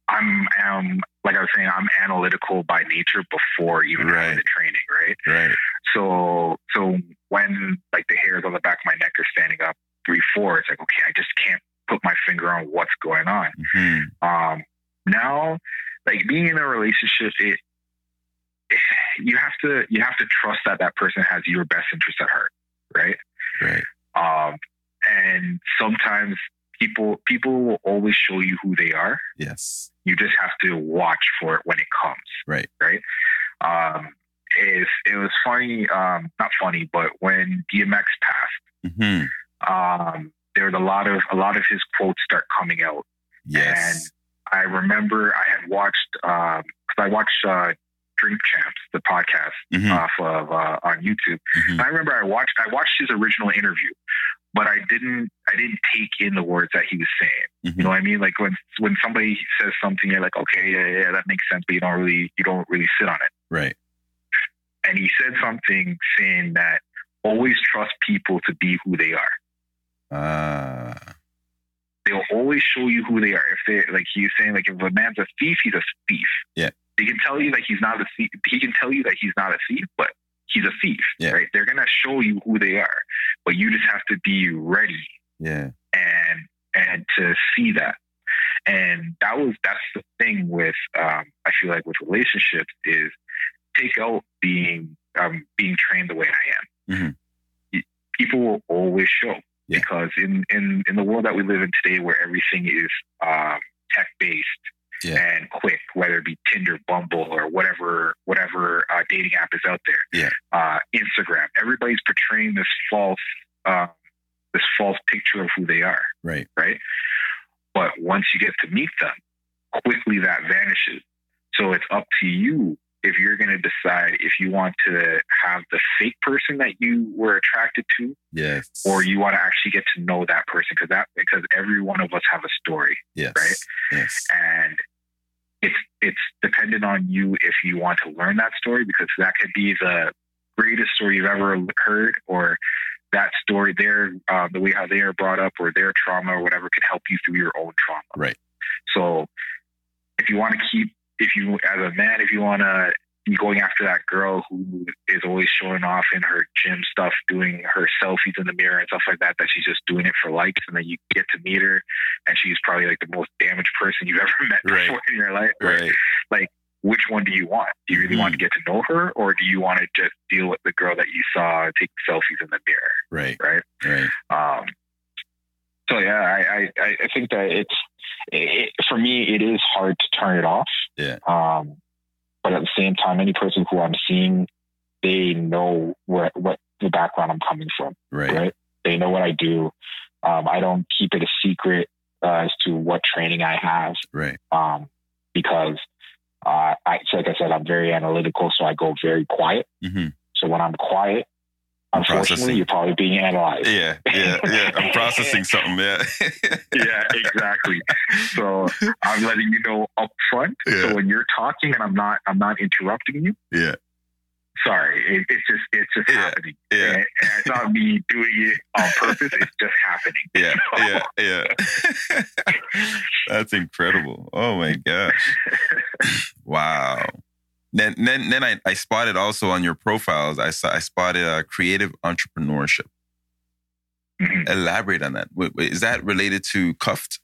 S2: I'm, um, like I was saying, I'm analytical by nature before even
S1: Right.
S2: having the training, right?
S1: Right.
S2: So so when like the hairs on the back of my neck are standing up three, four, it's like, okay, I just can't put my finger on what's going on.
S1: hmm
S2: Um, now, like being in a relationship, it you have to you have to trust that that person has your best interest at heart, right?
S1: Right.
S2: Um, and sometimes people people will always show you who they are.
S1: Yes.
S2: You just have to watch for it when it comes.
S1: Right.
S2: Right. Um, if it was funny, um, not funny, but when DMX passed,
S1: hmm
S2: um, there was a lot of a lot of his quotes start coming out.
S1: Yes.
S2: And I remember I had watched because I watched uh, Drink Champs, the podcast
S1: Mhm.
S2: off of uh, on YouTube.
S1: Mhm.
S2: I remember I watched I watched his original interview, but I didn't I didn't take in the words that he was saying.
S1: Mhm.
S2: You know what I mean? Like when when somebody says something, you're like, okay, yeah, yeah, that makes sense, but you don't really you don't really sit on it.
S1: Right.
S2: And he said something saying that always trust people to be who they are.
S1: Ah.
S2: They'll always show you who they are. If they like he's saying, like if a man's a thief, he's a thief.
S1: Yeah.
S2: He can tell you that he's not a thief. He can tell you that he's not a thief, but he's a thief.
S1: Yeah.
S2: Right? They're gonna show you who they are, but you just have to be ready
S1: yeah.
S2: and and to see that. And that was that's the thing with um, I feel like with relationships is take out being um, being trained the way I am.
S1: Mhm.
S2: People will always show
S1: Yeah.
S2: because in, in in the world that we live in today, where everything is um, tech based
S1: Yeah.
S2: and quick, whether it be Tinder, Bumble, or whatever whatever uh, dating app is out there,
S1: Yeah.
S2: uh, Instagram, everybody's portraying this false uh, this false picture of who they are
S1: Right.
S2: right? But once you get to meet them, quickly that vanishes. So it's up to you if you're going to decide if you want to have the fake person that you were attracted to,
S1: Yes.
S2: or you want to actually get to know that person because that because every one of us have a story,
S1: yes.
S2: right?
S1: Yes.
S2: and it's it's dependent on you if you want to learn that story because that could be the greatest story you've ever heard or that story their uh, the way how they are brought up or their trauma or whatever could help you through your own trauma
S1: Right.
S2: so if you want to keep if you as a man if you want to be going after that girl who is always showing off in her gym stuff doing her selfies in the mirror and stuff like that that she's just doing it for likes and then you get to meet her and she's probably like the most damaged person you've ever met
S1: Right.
S2: before in your life
S1: Right.
S2: Like, which one do you want? Do you really want to get to know her, or do you want to just deal with the girl that you saw take selfies in the mirror?
S1: Right.
S2: Right.
S1: Right.
S2: Um, so yeah, I, I, I think that it's it, for me, it is hard to turn it off.
S1: Yeah.
S2: Um, but at the same time, any person who I'm seeing, they know where what the background I'm coming from.
S1: Right.
S2: Right. They know what I do. Um, I don't keep it a secret uh, as to what training I have
S1: Right.
S2: um, because uh, I, like I said, I'm very analytical, so I go very quiet.
S1: hmm
S2: So when I'm quiet, unfortunately,
S1: Processing.
S2: you're probably being analyzed.
S1: Yeah. Yeah. Yeah. I'm processing something. Yeah.
S2: yeah, exactly. So I'm letting you know up front.
S1: Yeah.
S2: So when you're talking and I'm not, I'm not interrupting you.
S1: Yeah.
S2: Sorry, it, it's just, it's just
S1: Yeah.
S2: happening.
S1: Yeah.
S2: And, and it's not me doing it on purpose. It's just happening.
S1: Yeah. Yeah. Yeah. That's incredible. Oh my gosh. Wow. Then, then, then I, I spotted also on your profiles. I saw I spotted uh, creative entrepreneurship.
S2: Mhm.
S1: Elaborate on that. Is that related to Cuffed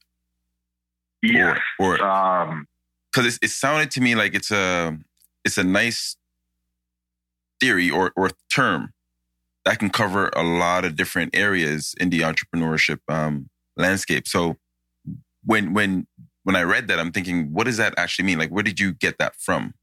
S2: Yes.
S1: or or
S2: Um,
S1: because it, it sounded to me like it's a it's a nice theory or or term that can cover a lot of different areas in the entrepreneurship um, landscape. So when when when I read that, I'm thinking, what does that actually mean? Like, where did you get that from?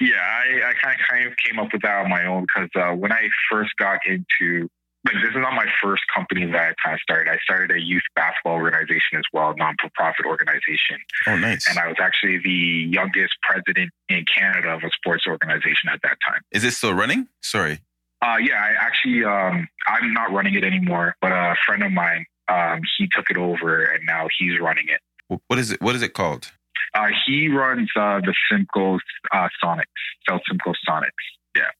S2: Yeah, I, I kind of kind of came up with that on my own because uh, when I first got into like this is not my first company that I kind of started. I started a youth basketball organization as well, non for profit organization,
S1: Oh, nice.
S2: and I was actually the youngest president in Canada of a sports organization at that time.
S1: Is it still running? Sorry.
S2: Uh, yeah, I actually um, I'm not running it anymore, but a friend of mine um, he took it over and now he's running it.
S1: What is it? What is it called?
S2: Uh, he runs uh, the Simcoe uh, Sonics, South Simcoe Sonics. Yeah.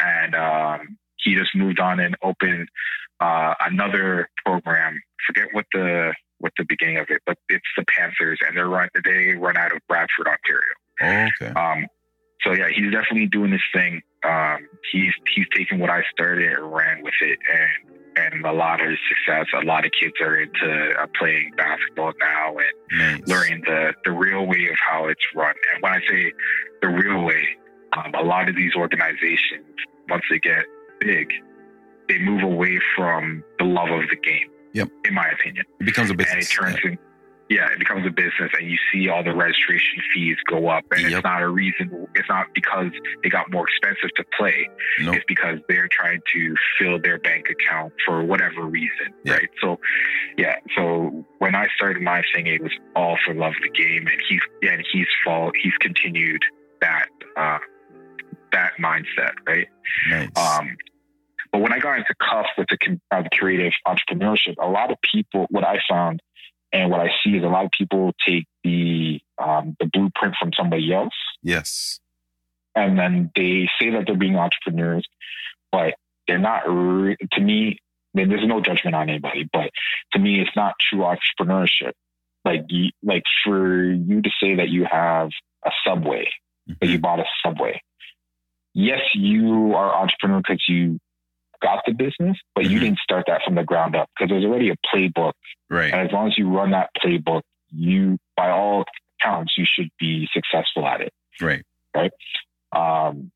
S2: And um, he just moved on and opened uh, another program. Forget what the what the beginning of it, but it's the Panthers, and they're run they run out of Bradford, Ontario.
S1: Oh, okay.
S2: Um, so yeah, he's definitely doing this thing. Um, he's he's taking what I started and ran with it, and and a lot of success. A lot of kids are into uh, playing basketball now and
S1: Nice.
S2: learning the the real way of how it's run. And when I say the real way, um, a lot of these organizations, once they get big, they move away from the love of the game.
S1: Yep.
S2: In my opinion
S1: It becomes a business.
S2: and it turns in yeah it becomes a business and you see all the registration fees go up and
S1: Yep.
S2: it's not a reason it's not because they got more expensive to play
S1: No.
S2: it's because they're trying to fill their bank account for whatever reason
S1: Yeah.
S2: right so yeah so when i started my thing it was all for love of the game and he's and he's fall he's continued that uh that mindset right
S1: Nice.
S2: um, but when I got into Cuff with the uh, creative entrepreneurship, a lot of people, what I found and what I see is a lot of people take the um, the blueprint from somebody else,
S1: yes.
S2: and then they say that they're being entrepreneurs, but they're not. Re- to me, I mean, there's no judgment on anybody, but to me, it's not true entrepreneurship. Like, you, like for you to say that you have a subway that you bought a subway. Yes, you are entrepreneur because you got the business, but you
S1: Mhm.
S2: didn't start that from the ground up because there's already a playbook.
S1: Right.
S2: And as long as you run that playbook, you, by all counts, you should be successful at it.
S1: Right. Right.
S2: Um,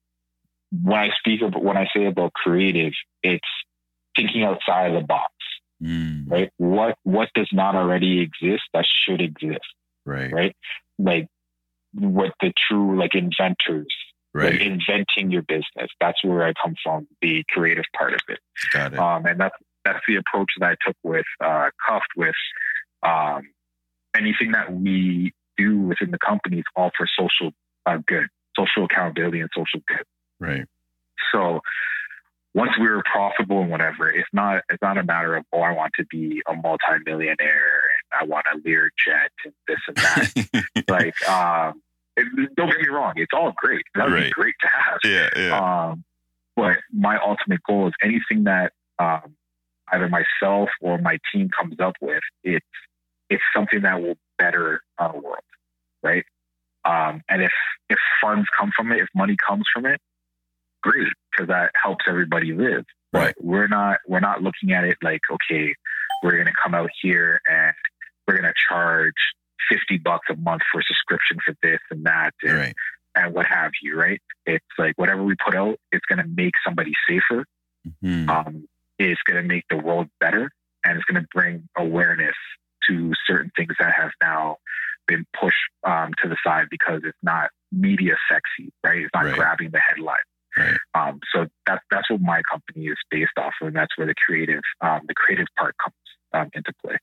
S2: when I speak of, when I say about creative, it's thinking outside of the box,
S1: Mm,
S2: right? What, what does not already exist that should exist,
S1: right.
S2: right? Like what the true, like inventors,
S1: Right.
S2: inventing your business. That's where I come from, the creative part of it.
S1: Got it.
S2: Um, and that's that's the approach that I took with uh, Cuffed with um, anything that we do within the company is all for social uh, good, social accountability, and social good.
S1: Right.
S2: So once we were profitable and whatever, it's not it's not a matter of oh I want to be a multimillionaire and I want a Lear jet and this and that. like um, it, don't get me wrong, it's all great. That would be great to have.
S1: yeah. Yeah.
S2: Um, but my ultimate goal is anything that um, either myself or my team comes up with, it's it's something that will better our world, right? Um, and if if funds come from it, if money comes from it, great, because that helps everybody live. But
S1: Right.
S2: we're not we're not looking at it like okay, we're gonna come out here and we're gonna charge fifty bucks a month for a subscription for this and that and
S1: right.
S2: and what have you, right? It's like whatever we put out, it's going to make somebody safer.
S1: Mhm.
S2: Um, it's going to make the world better, and it's going to bring awareness to certain things that have now been pushed um, to the side because it's not media sexy, right? It's not
S1: Right.
S2: grabbing the headline.
S1: Right.
S2: Um, so that's that's what my company is based off of, and that's where the creative um, the creative part comes um, into play.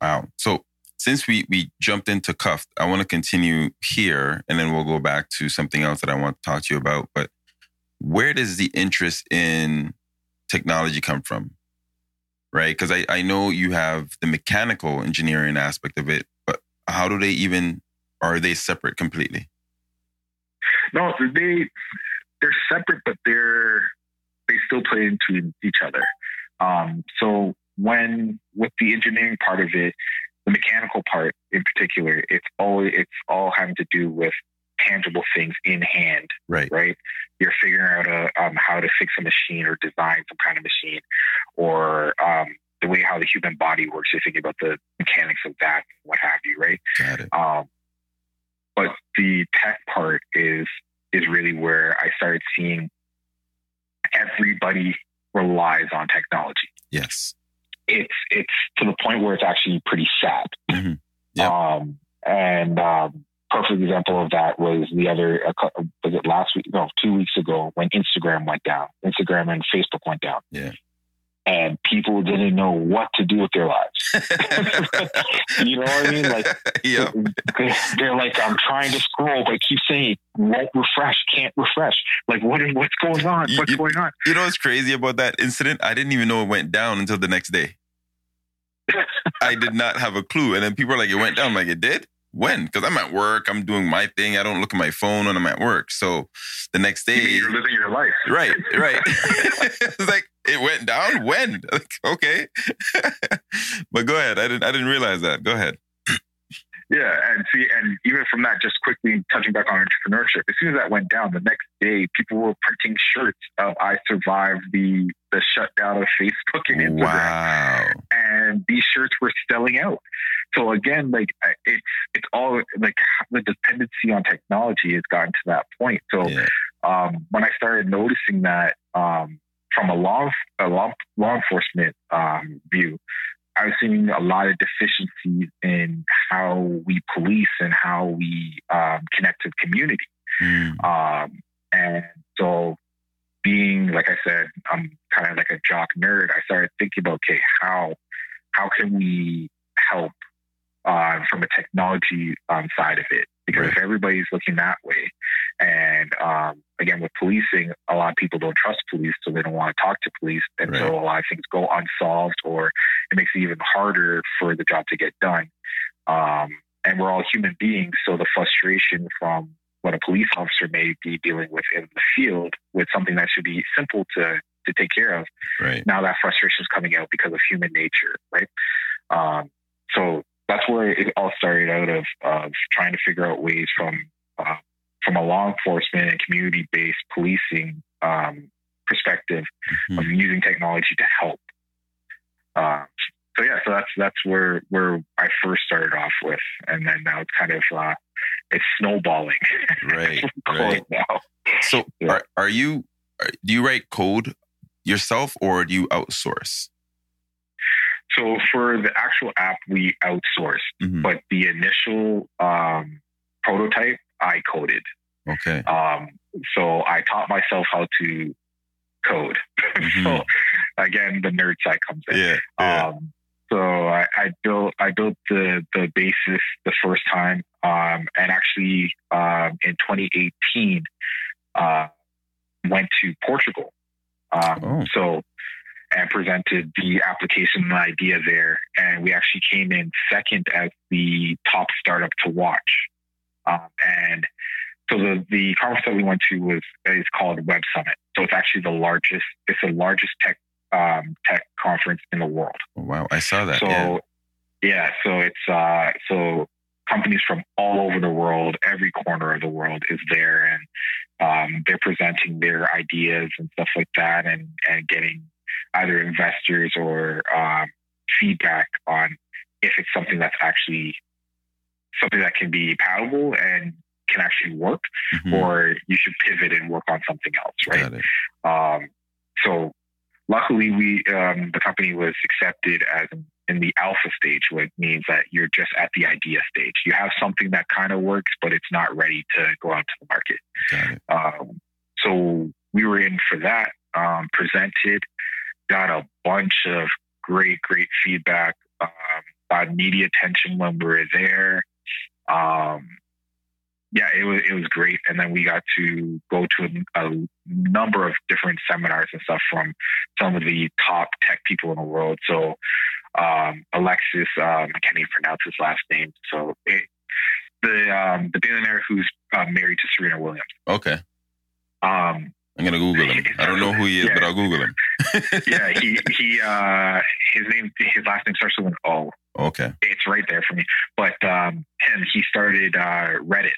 S1: Wow. So since we we jumped into cuffed, I want to continue here, and then we'll go back to something else that I want to talk to you about. But where does the interest in technology come from? Right? Because I, I know you have the mechanical engineering aspect of it, but how do they even are they separate completely?
S2: No, they they're separate, but they're they still play into each other. Um, so when with the engineering part of it, the mechanical part in particular, it's all it's all having to do with tangible things in hand,
S1: Right.
S2: right? You're figuring out a, um, how to fix a machine or design some kind of machine, or um, the way how the human body works. You're thinking about the mechanics of that, what have you, right?
S1: Got it.
S2: Um, but the tech part is is really where I started seeing everybody relies on technology.
S1: Yes.
S2: It's it's to the point where it's actually pretty sad.
S1: Mhm. Yep.
S2: Um, and um, perfect example of that was the other was it last week? No, two weeks ago when Instagram went down. Instagram and Facebook went down.
S1: Yeah.
S2: And people didn't know what to do with their lives. You know what I mean? Like
S1: yep.
S2: they're like, I'm trying to scroll, but I keep saying won't refresh, can't refresh. Like, what is what's going on?
S1: You-
S2: What's
S1: you-
S2: going on?
S1: You know what's crazy about that incident? I didn't even know it went down until the next day. I did not have a clue. And then people are like, it went down. I'm like, it did? When? Because I'm at work. I'm doing my thing. I don't look at my phone when I'm at work. So the next day,
S2: You're living your life.
S1: right, right. it's like, it went down when? Like, okay, but go ahead. I didn't. I didn't realize that. Go ahead.
S2: Yeah, and see, and even from that, just quickly touching back on entrepreneurship, as soon as that went down, the next day, people were printing shirts of "I survived the the shutdown of Facebook and Instagram,"
S1: Wow.
S2: and these shirts were selling out. So again, like it's it's all like the dependency on technology has gotten to that point. So
S1: Yeah.
S2: um, when I started noticing that um, from a law a law, law enforcement um, view, I was seeing a lot of deficiencies in how we police and how we um, connect to the community.
S1: Mm.
S2: Um, and so, being like I said, I'm kind of like a jock nerd. I started thinking about okay, how how can we help uh, from a technology um, side of it? Because if everybody's looking that way, and um, again with policing, a lot of people don't trust police, so they don't want to talk to police, and
S1: Right.
S2: so a lot of things go unsolved, or it makes it even harder for the job to get done. Um, and we're all human beings, so the frustration from what a police officer may be dealing with in the field with something that should be simple to to take care of
S1: Right.
S2: now that frustration is coming out because of human nature, right? Um, so that's where it all started out of, of trying to figure out ways from uh, from a law enforcement and community based policing um, perspective
S1: Mhm.
S2: of using technology to help. Uh, so yeah, so that's that's where where I first started off with, and then now it's kind of uh, it's snowballing.
S1: Right. Right.
S2: now.
S1: So
S2: Yeah.
S1: are, are you are, do you write code yourself or do you outsource?
S2: So for the actual app, we outsource.
S1: Mhm.
S2: but the initial um, prototype I coded.
S1: Okay.
S2: Um, so I taught myself how to code.
S1: Mhm.
S2: so again, the nerd side comes in.
S1: Yeah. yeah.
S2: Um, so I, I built I built the the basis the first time, um, and actually um, in 2018 uh, went to Portugal. Um,
S1: Oh.
S2: So and presented the application and idea there, and we actually came in second as the top startup to watch. Um, and so the the conference that we went to was is called Web Summit. So it's actually the largest. It's the largest tech um, tech conference in the world.
S1: Oh, wow. I saw that.
S2: So
S1: yeah.
S2: yeah. so it's uh, so companies from all over the world, every corner of the world is there, and um, they're presenting their ideas and stuff like that, and and getting either investors or um, feedback on if it's something that's actually something that can be palatable and can actually work,
S1: Mhm.
S2: or you should pivot and work on something else, right? Um, so luckily, we um, the company was accepted as in, in the alpha stage, which means that you're just at the idea stage. You have something that kind of works, but it's not ready to go out to the market. Um, so we were in for that. Um, presented, got a bunch of great, great feedback. Um, got media attention when we were there. Um, yeah, it was it was great, and then we got to go to a, a number of different seminars and stuff from some of the top tech people in the world. So um, Alexis, um, I can't even pronounce his last name. So it, the um, the billionaire who's uh, married to Serena Williams.
S1: Okay.
S2: Um,
S1: I'm gonna Google him. I don't know who he is,
S2: Yeah.
S1: but I'll Google him.
S2: yeah, he he uh, his name his last name starts with an O.
S1: Okay.
S2: It's right there for me. But um, him, he started uh, Reddit.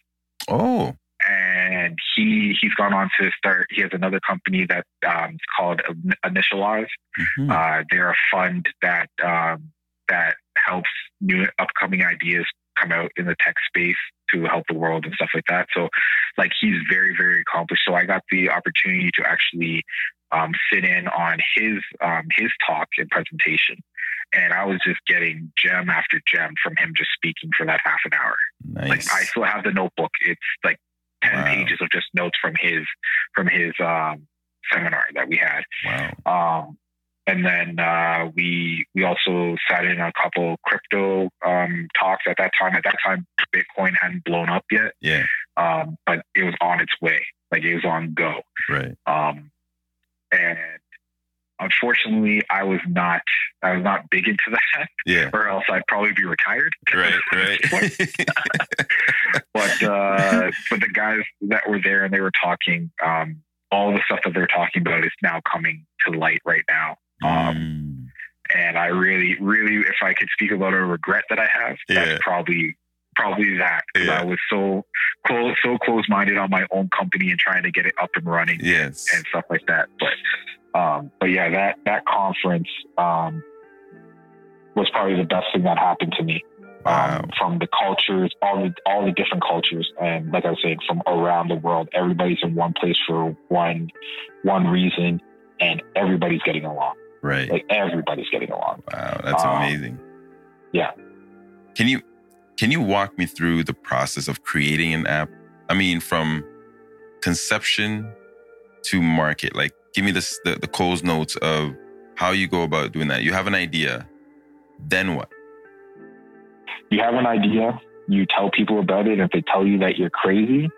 S1: Oh.
S2: and he he's gone on to start. He has another company that um, is called Initialize.
S1: Mhm.
S2: Uh, they're a fund that um, that helps new upcoming ideas come out in the tech space to help the world and stuff like that. So, like he's very very accomplished. So I got the opportunity to actually um, sit in on his um, his talk and presentation. And I was just getting gem after gem from him just speaking for that half an hour.
S1: nice.
S2: Like I still have the notebook. It's like ten
S1: Wow.
S2: pages of just notes from his from his um, seminar that we had.
S1: wow.
S2: Um, and then uh, we we also sat in a couple crypto um, talks at that time. At that time, Bitcoin hadn't blown up yet,
S1: Yeah.
S2: um, but it was on its way. Like it was on go.
S1: Right.
S2: Um, and unfortunately, I was not I was not big into that,
S1: Yeah.
S2: or else I'd probably be retired.
S1: Right. Right.
S2: but uh, but the guys that were there and they were talking, um, all the stuff that they're talking about is now coming to light right now. Um,
S1: Mm.
S2: and I really, really, if I could speak about a regret that I have,
S1: Yeah.
S2: that's probably probably that because
S1: Yeah.
S2: I was so close, so close minded on my own company and trying to get it up and running
S1: Yes.
S2: and stuff like that. But um, but yeah, that that conference um, was probably the best thing that happened to me.
S1: Wow.
S2: Um, from the cultures, all the all the different cultures, and like I was saying, from around the world, everybody's in one place for one one reason, and everybody's getting along.
S1: Right.
S2: Like everybody's getting along.
S1: Wow, that's
S2: Um,
S1: amazing.
S2: yeah.
S1: Can you can you walk me through the process of creating an app? I mean, from conception to market. Like, give me this the, the Coles notes of how you go about doing that. You have an idea, then what?
S2: You have an idea, you tell people about it. And if they tell you that you're crazy,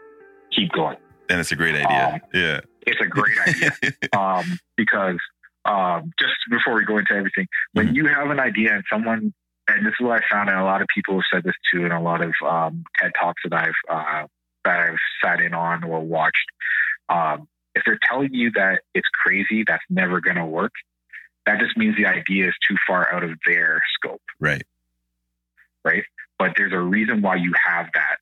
S2: keep going.
S1: Then it's a great idea.
S2: Um,
S1: yeah.
S2: It's a great idea. um, because um, just before we go into everything, when
S1: Mhm.
S2: you have an idea and someone, and this is what I found, and a lot of people have said this too, in a lot of um, TED talks that I've uh, that I've sat in on or watched. Um, if they're telling you that it's crazy, that's never going to work. That just means the idea is too far out of their scope.
S1: right. Right.
S2: But there's a reason why you have that,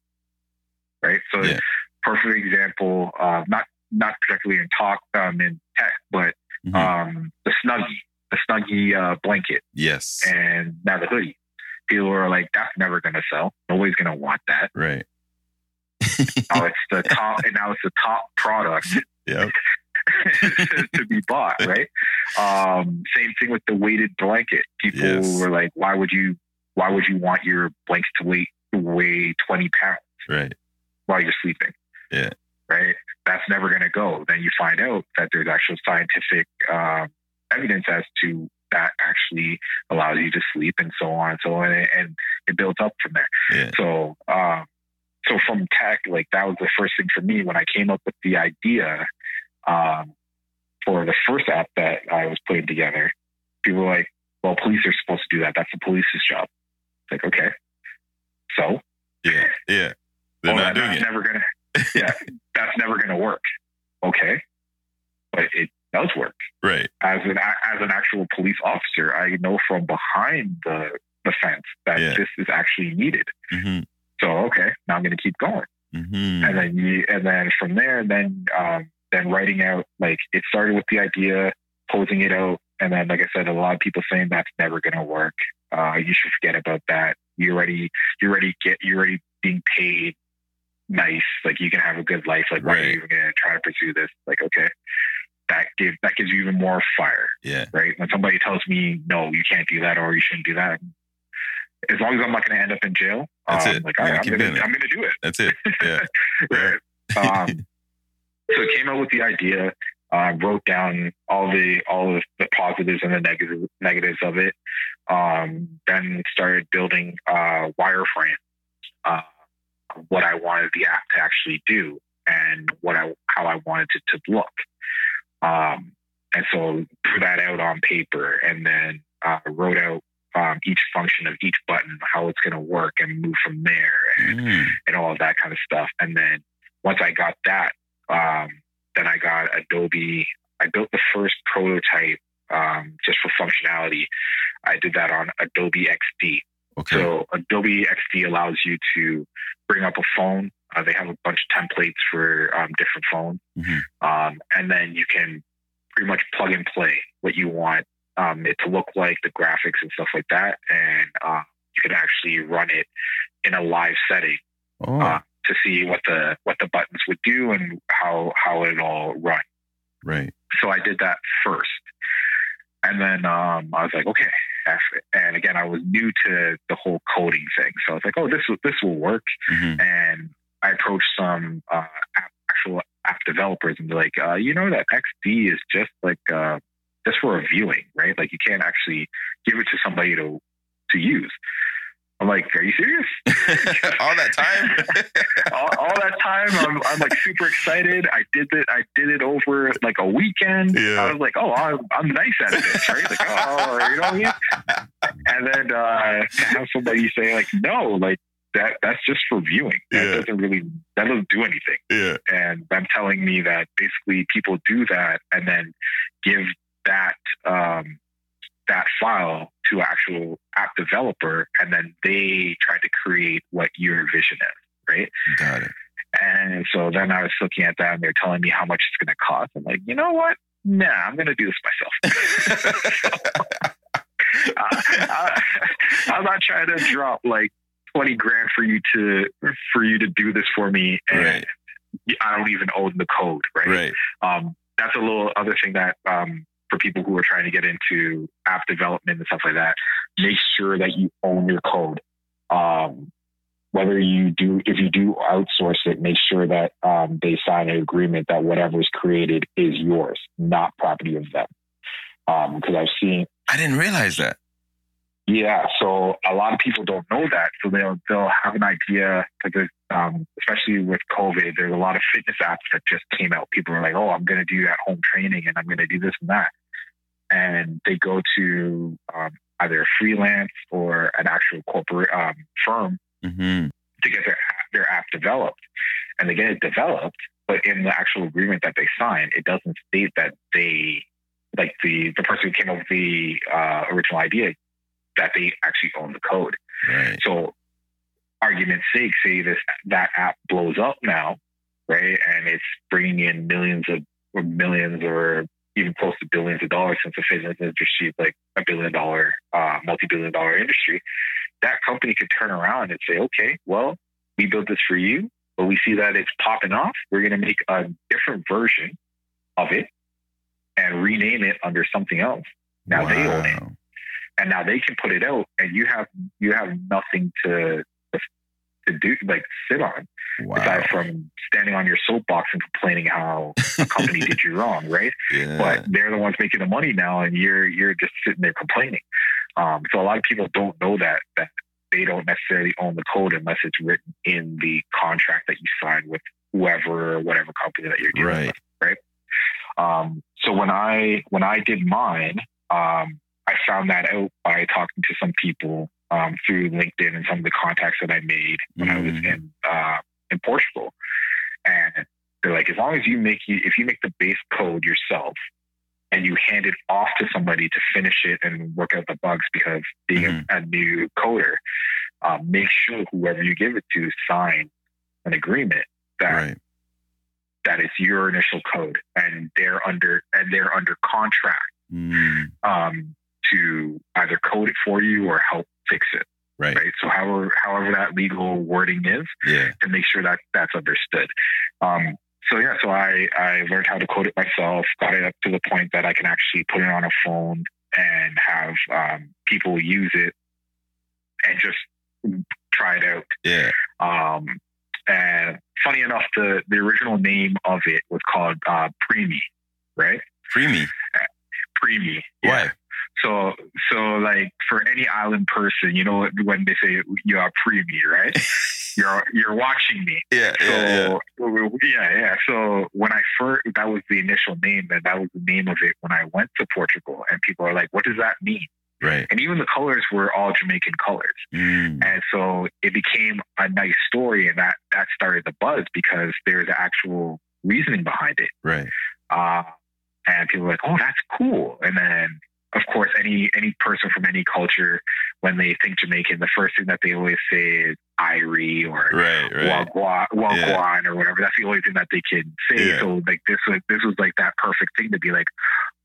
S2: right? So,
S1: Yeah.
S2: perfect example, uh, not not particularly in talk um, in tech, but
S1: Mhm.
S2: um, the Snuggie, the Snuggie uh, blanket,
S1: yes.
S2: and now the hoodie. People are like, that's never going to sell. Nobody's going to want that.
S1: right.
S2: Now it's the top, and now it's the top product
S1: Yep.
S2: to be bought, right? Um, same thing with the weighted blanket. People
S1: Yes.
S2: were like, why would you, why would you want your blanket to weigh weigh twenty pounds
S1: Right.
S2: while you're sleeping?
S1: Yeah.
S2: Right. That's never going to go. Then you find out that there's actual scientific um, evidence as to that actually allows you to sleep and so on and so on, and, and it builds up from there.
S1: Yeah.
S2: So, um, so from tech, like that was the first thing for me when I came up with the idea um, for the first app that I was putting together. People were like, "Well, police are supposed to do that. That's the police's job." It's like, okay, so
S1: Yeah. Yeah. They're
S2: oh,
S1: not
S2: that-
S1: doing
S2: that's
S1: it.
S2: never gonna, yeah, that's never gonna work. Okay, but it does work.
S1: Right.
S2: As an as an actual police officer, I know from behind the the fence that
S1: Yeah.
S2: this is actually needed.
S1: hmm
S2: So okay, now I'm going to keep going,
S1: hmm
S2: and then you, and then from there, then um, then writing out like it started with the idea, posing it out, and then like I said, a lot of people saying that's never going to work. Uh, you should forget about that. You already you already get you already being paid nice, like you can have a good life. Like why are you even going to try to pursue this? Like okay, that gives that gives you even more fire
S1: Yeah.
S2: right? When somebody tells me, no, you can't do that or you shouldn't do that, as long as I'm not going to end up in jail,
S1: That's
S2: um,
S1: it.
S2: like,
S1: Yeah,
S2: right, I'm going to
S1: it.
S2: I'm going to do it.
S1: That's it. Yeah.
S2: Right. Um, so I came up with the idea, uh, wrote down all the all of the positives and the negatives negatives of it. Um, then started building uh, wireframe, uh, what I wanted the app to actually do and what I how I wanted it to look. Um, and so drew that out on paper and then uh, wrote out um, each function of each button, how it's going to work, and move from there, and,
S1: Mm.
S2: and all of that kind of stuff. And then once I got that, um, then I got Adobe. I built the first prototype um, just for functionality. I did that on Adobe XD.
S1: Okay.
S2: So Adobe XD allows you to bring up a phone. Uh, they have a bunch of templates for um, different phones,
S1: Mhm.
S2: um, and then you can pretty much plug and play what you want um, it to look like, the graphics and stuff like that, and uh, you can actually run it in a live setting
S1: oh.
S2: uh, to see what the what the buttons would do and how how it all run
S1: right.
S2: so I did that first. And then um, I was like, okay. And again, I was new to the whole coding thing, so I was like, oh, this will this will work.
S1: hmm
S2: And I approached some uh, app, actual app developers and be like, uh, you know that XD is just like uh, just for reviewing, right? Like you can't actually give it to somebody to to use. I'm like, are you serious?
S1: All that time.
S2: all, all that time, I'm, I'm like super excited. I did it. I did it over like a weekend.
S1: Yeah.
S2: I was like, oh, I'm, I'm nice at this, right? Like, oh, you know what I mean? And then uh, have somebody say like, no, like that that's just for viewing. That
S1: Yeah.
S2: doesn't really that doesn't do anything.
S1: yeah.
S2: And them telling me that basically people do that and then give that um, that file to actual app developer, and then they try to create what your vision is, right?
S1: Got it.
S2: And so then I was looking at that, and they're telling me how much it's going to cost. I'm like, you know what? Nah, I'm going to do this myself. I, am not trying to drop like 20 grand for you to for you to do this for me, and
S1: Right.
S2: I don't even own the code, right?
S1: Right.
S2: Um, that's a little other thing that um, for people who are trying to get into app development and stuff like that, make sure that you own your code. Um, whether you do, if you do outsource it, make sure that um, they sign an agreement that whatever is created is yours, not property of them. Because I've seen
S1: I didn't realize that.
S2: Yeah, so a lot of people don't know that, so they'll they'll have an idea because um, especially with COVID, there's a lot of fitness apps that just came out. People are like, "Oh, I'm going to do at home training and I'm going to do this and that," and they go to um, either a freelance or an actual corporate um, firm
S1: hmm
S2: to get their their app developed, and they get it developed. But in the actual agreement that they sign, it doesn't state that they, like the the person who came up with the uh, original idea, that they actually own the code.
S1: Right.
S2: So, argument's sake, say this that app blows up now, right, and it's bringing in millions of or millions or even close to billions of dollars since the fitness industry is like a billion dollar, uh, multi billion dollar industry. That company could turn around and say, okay, well, we built this for you, but we see that it's popping off. We're going to make a different version of it and rename it under something else. Now they own it
S1: Wow.
S2: And now they can put it out and you have you have nothing to to do like sit on
S1: Wow.
S2: aside from standing on your soapbox and complaining how a company did you wrong right
S1: yeah.
S2: but they're the ones making the money now and you're you're just sitting there complaining um, so a lot of people don't know that that they don't necessarily own the code unless it's written in the contract that you sign with whoever or whatever company that you're dealing
S1: Right.
S2: with um, so when I when I did mine, um, I found that out by talking to some people um, through LinkedIn and some of the contacts that I made when I was in uh, in Portugal. And they're like, as long as you make you if you make the base code yourself and you hand it off to somebody to finish it and work out the bugs, because being a, a new coder, um, make sure whoever you give it to sign an agreement that
S1: Right.
S2: that is your initial code and they're under and they're under contract
S1: Mm.
S2: um, to either code it for you or help fix it
S1: Right.
S2: right so however however that legal wording is
S1: Yeah.
S2: to make sure that that's understood um, so yeah so I, I learned how to code it myself got it up to the point that i can actually put it on a phone and have um, people use it and just try it out
S1: Yeah.
S2: um, and funny enough, the, the original name of it was called uh, Preemie, right?
S1: Free me.
S2: Preemie.
S1: Why?
S2: So, so like for any island person, you know when they say you are Preemie, right? you're you're watching me.
S1: Yeah.
S2: So
S1: Yeah. Yeah.
S2: yeah, yeah. So when I first, that was the initial name, and that was the name of it when I went to Portugal. And people are like, "What does that mean?"
S1: Right.
S2: And even the colors were all Jamaican colors.
S1: Mm.
S2: And so it became a nice story, and that that started the buzz because there's actual reasoning behind it.
S1: Right.
S2: Uh, and people were like, "Oh, that's cool." And then, of course, any any person from any culture, when they think Jamaican, the first thing that they always say is "Irie" or
S1: Right. Right.
S2: Wagwan, Wagwan or whatever. That's the only thing that they can say.
S1: Yeah.
S2: So like this was this was like that perfect thing to be like,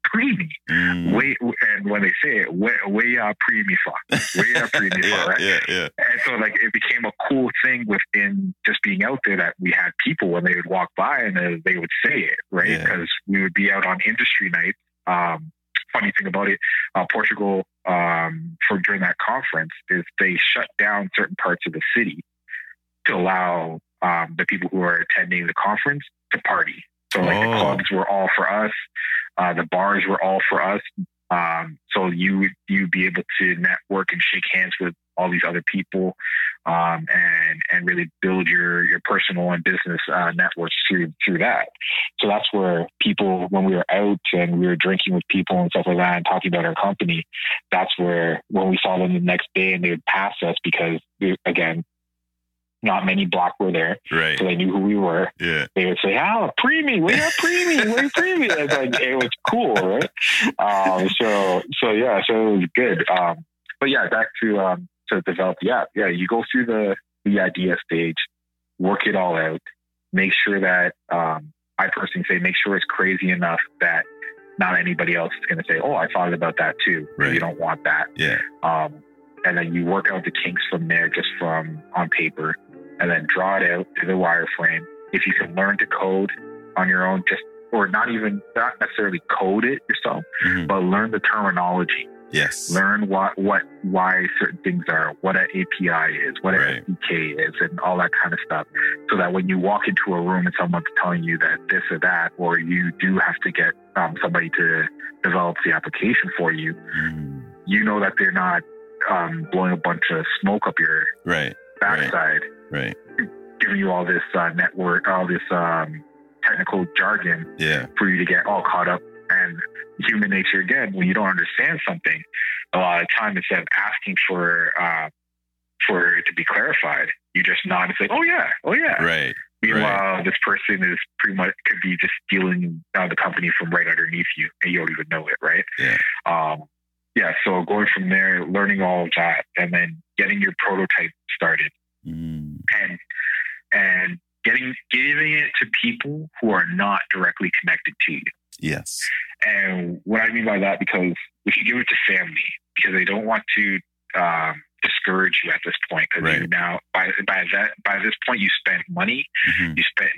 S2: "Preemie."
S1: Mm.
S2: Wait, and when they say it, way, way uh, preemie fuck, way uh, preemie
S1: Yeah.
S2: right?
S1: Yeah. Yeah.
S2: And so, like, it became a cool thing within just being out there that we had people when they would walk by and they, they would say it, right?
S1: Yeah.
S2: Because we would be out on industry nights. Um, funny thing about it, uh, Portugal, um, for during that conference, is they shut down certain parts of the city to allow um, the people who are attending the conference to party. So, like, the
S1: Oh.
S2: clubs were all for us, uh, the bars were all for us. Um, so you would you be able to network and shake hands with all these other people, um, and and really build your your personal and business uh, networks through through that. So that's where people, when we were out and we were drinking with people and stuff like that, and talking about our company, that's where when we saw them the next day and they would pass us because we, again. not many black were there.
S1: Right.
S2: So they knew who we were.
S1: Yeah.
S2: They would say, "Oh, preemie, we are preemie, we're preemie." It's like it was cool, right? Um, so so yeah, so it was good. Um, but yeah, back to um, to develop the app. Yeah, you go through the the idea stage, work it all out, make sure that um, I personally say make sure it's crazy enough that not anybody else is going to say, "Oh, I thought about that too."
S1: Right.
S2: You don't want that.
S1: Yeah.
S2: Um, and then you work out the kinks from there, just from on paper, and then draw it out to the wireframe. If you can learn to code on your own, just or not even not necessarily code it yourself,
S1: Mhm.
S2: but learn the terminology.
S1: Yes.
S2: Learn what what why certain things are, what an API is, what an
S1: Right.
S2: SDK is, and all that kind of stuff. So that when you walk into a room and someone's telling you that this or that, or you do have to get um, somebody to develop the application for you,
S1: Mhm.
S2: you know that they're not um, blowing a bunch of smoke up your
S1: Right.
S2: backside,
S1: Right.
S2: giving you all this uh, network, all this um, technical jargon
S1: Yeah.
S2: for you to get all caught up. And human nature, again, when you don't understand something, a lot of time instead of asking for uh, for it to be clarified, you just nod and say, "Oh yeah, oh yeah."
S1: Right.
S2: Meanwhile, this person is pretty much could be just stealing uh, the company from right underneath you, and you don't even know it, right?
S1: Yeah.
S2: Um, yeah. So going from there, learning all of that, and then getting your prototype started,
S1: Mm.
S2: and and getting giving it to people who are not directly connected to you.
S1: Yes.
S2: And what I mean by that, because if you give it to family, because they don't want to um, discourage you at this point, because you
S1: Right.
S2: now by by that by this point you spent money,
S1: Mhm.
S2: you spent